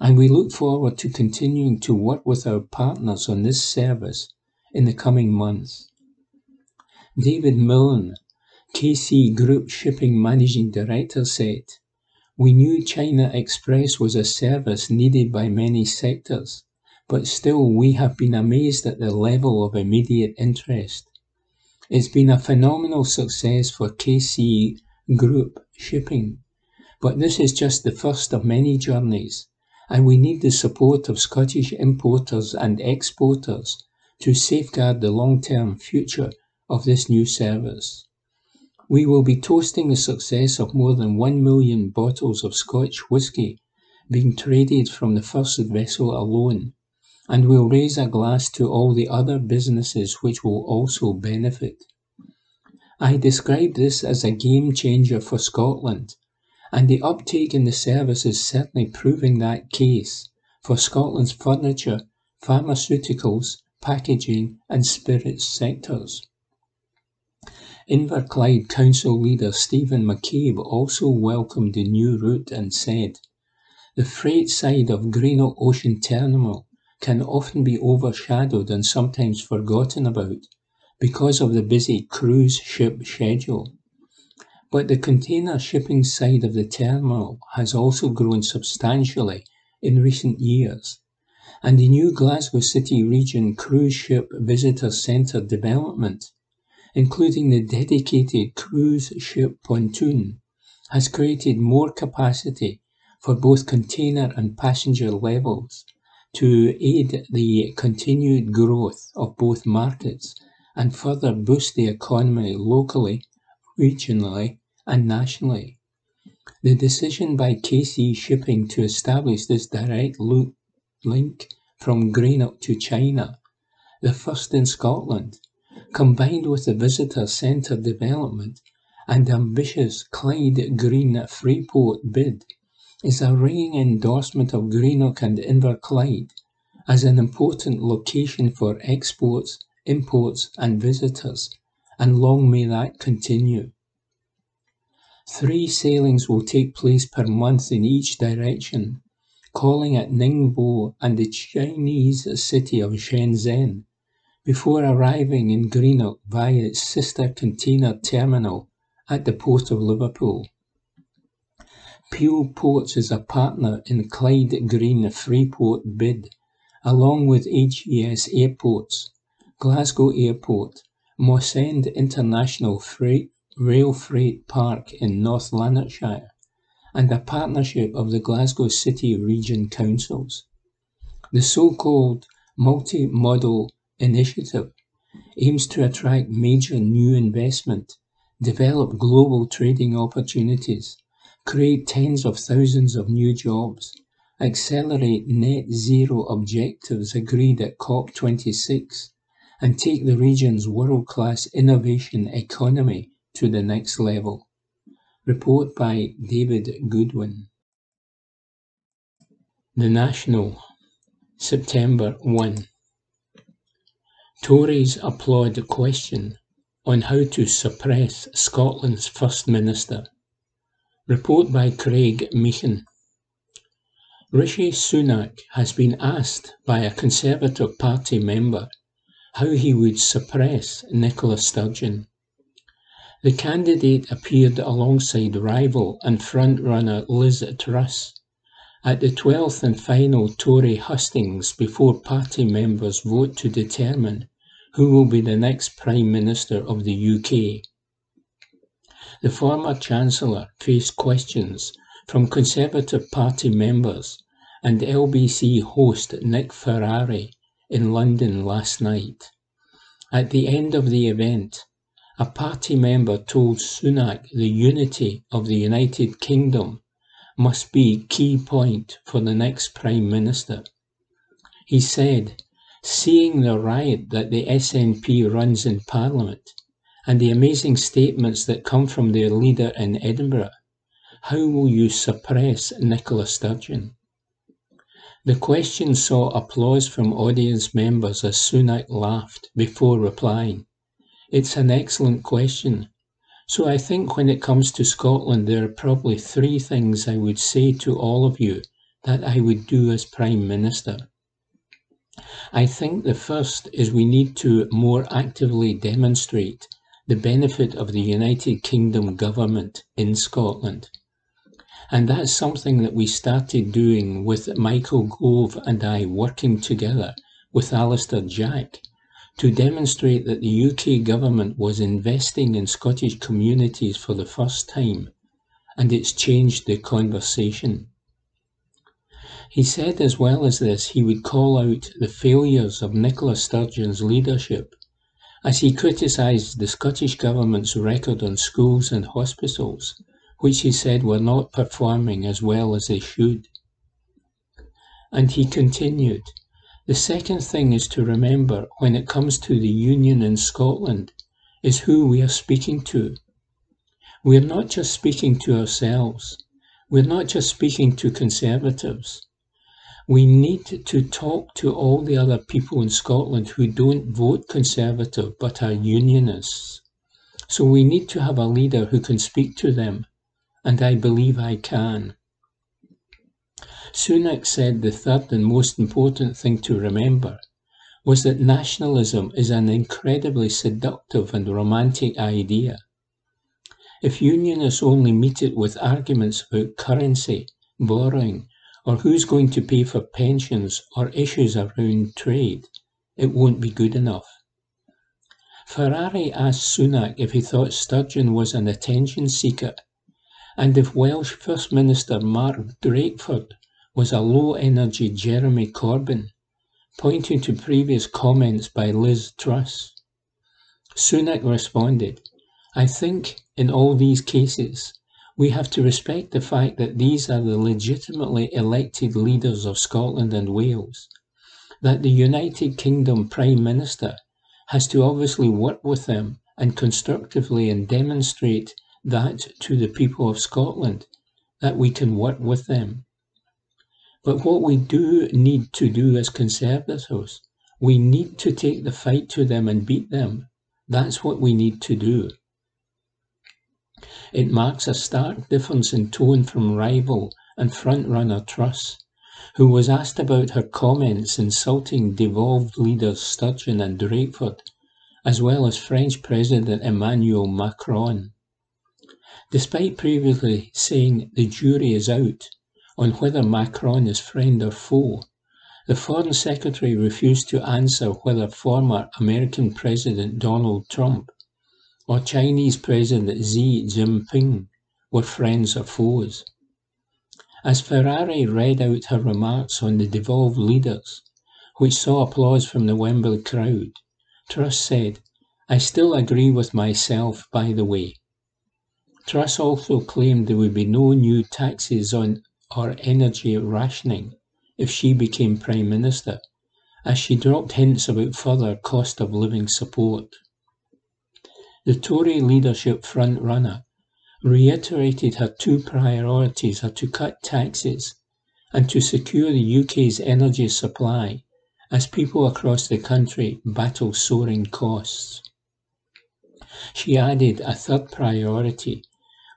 and we look forward to continuing to work with our partners on this service in the coming months. David Milne, KC Group Shipping Managing Director, said, We knew China Express was a service needed by many sectors but still we have been amazed at the level of immediate interest. It's been a phenomenal success for KC Group Shipping, but this is just the first of many journeys, and we need the support of Scottish importers and exporters to safeguard the long-term future of this new service. We will be toasting the success of more than 1 million bottles of Scotch whisky being traded from the first vessel alone and will raise a glass to all the other businesses which will also benefit. I describe this as a game changer for Scotland, and the uptake in the service is certainly proving that case for Scotland's furniture, pharmaceuticals, packaging, and spirits sectors. Inverclyde Council leader Stephen McCabe also welcomed the new route and said, The freight side of Greenock Ocean Terminal can often be overshadowed and sometimes forgotten about because of the busy cruise ship schedule. But the container shipping side of the terminal has also grown substantially in recent years, and the new Glasgow City Region Cruise Ship Visitor Centre development, including the dedicated cruise ship pontoon, has created more capacity for both container and passenger levels to aid the continued growth of both markets and further boost the economy locally, regionally, and nationally. The decision by KC Shipping to establish this direct link from Greenock to China, the first in Scotland, combined with the visitor centre development and ambitious Clyde Green Freeport bid is a ringing endorsement of Greenock and Inverclyde as an important location for exports, imports and visitors, and long may that continue. Three sailings will take place per month in each direction, calling at Ningbo and the Chinese city of Shenzhen, before arriving in Greenock via its sister container terminal at the Port of Liverpool. Peel Ports is a partner in Clyde Green Freeport bid, along with HES Airports, Glasgow Airport, Mossend International Freight, Rail Freight Park in North Lanarkshire, and a partnership of the Glasgow City Region Councils. The so-called multi-modal initiative aims to attract major new investment, develop global trading opportunities, create tens of thousands of new jobs, accelerate net zero objectives agreed at COP26, and take the region's world class innovation economy to the next level. Report by David Goodwin. The National, September 1. Tories applaud the question on how to suppress Scotland's First Minister. Report by Craig Meehan. Rishi Sunak has been asked by a Conservative Party member how he would suppress Nicola Sturgeon. The candidate appeared alongside rival and front-runner Liz Truss at the 12th and final Tory hustings before party members vote to determine who will be the next Prime Minister of the UK. The former Chancellor faced questions from Conservative Party members and LBC host Nick Ferrari in London last night. At the end of the event, a party member told Sunak the unity of the United Kingdom must be key point for the next Prime Minister. He said, seeing the riot that the SNP runs in Parliament and the amazing statements that come from their leader in Edinburgh, how will you suppress Nicola Sturgeon? The question saw applause from audience members as Sunak laughed before replying. It's an excellent question. So I think when it comes to Scotland, there are probably three things I would say to all of you that I would do as Prime Minister. I think the first is we need to more actively demonstrate the benefit of the United Kingdom government in Scotland. And that's something that we started doing with Michael Gove and I working together with Alister Jack to demonstrate that the UK government was investing in Scottish communities for the first time and it's changed the conversation. He said as well as this he would call out the failures of Nicola Sturgeon's leadership as he criticised the Scottish Government's record on schools and hospitals, which he said were not performing as well as they should. And he continued, the second thing is to remember when it comes to the Union in Scotland is who we are speaking to. We are not just speaking to ourselves. We're not just speaking to Conservatives. We need to talk to all the other people in Scotland who don't vote Conservative but are Unionists. So we need to have a leader who can speak to them, and I believe I can. Sunak said the third and most important thing to remember was that nationalism is an incredibly seductive and romantic idea. If unionists only meet it with arguments about currency, borrowing, or who's going to pay for pensions or issues around trade, it won't be good enough. Ferrari asked Sunak if he thought Sturgeon was an attention seeker and if Welsh First Minister Mark Drakeford was a low energy Jeremy Corbyn, pointing to previous comments by Liz Truss. Sunak responded, I think in all these cases, we have to respect the fact that these are the legitimately elected leaders of Scotland and Wales, that the United Kingdom Prime Minister has to obviously work with them and constructively and demonstrate that to the people of Scotland that we can work with them. But what we do need to do as Conservatives, we need to take the fight to them and beat them. That's what we need to do. It marks a stark difference in tone from rival and frontrunner Truss, who was asked about her comments insulting devolved leaders Sturgeon and Drakeford, as well as French President Emmanuel Macron. Despite previously saying the jury is out on whether Macron is friend or foe, the Foreign Secretary refused to answer whether former American President Donald Trump or Chinese President Xi Jinping were friends or foes. As Ferrari read out her remarks on the devolved leaders, which saw applause from the Wembley crowd, Truss said, I still agree with myself, by the way. Truss also claimed there would be no new taxes on or energy rationing if she became Prime Minister, as she dropped hints about further cost of living support. The Tory leadership front-runner reiterated her two priorities are to cut taxes and to secure the UK's energy supply as people across the country battle soaring costs. She added a third priority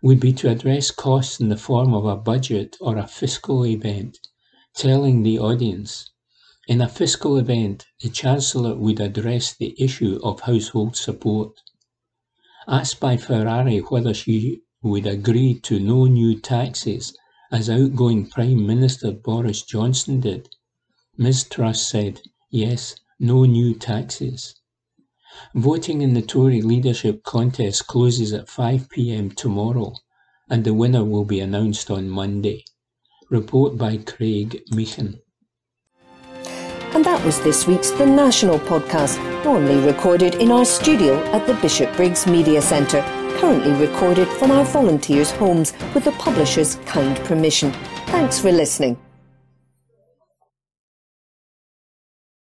would be to address costs in the form of a budget or a fiscal event, telling the audience in a fiscal event, the Chancellor would address the issue of household support. Asked by Ferrari whether she would agree to no new taxes, as outgoing Prime Minister Boris Johnson did, Ms Truss said, yes, no new taxes. Voting in the Tory leadership contest closes at 5pm tomorrow and the winner will be announced on Monday. Report by Craig Meechan. That was this week's The National podcast, normally recorded in our studio at the Bishop Briggs Media Centre, currently recorded from our volunteers' homes with the publisher's kind permission. Thanks for listening.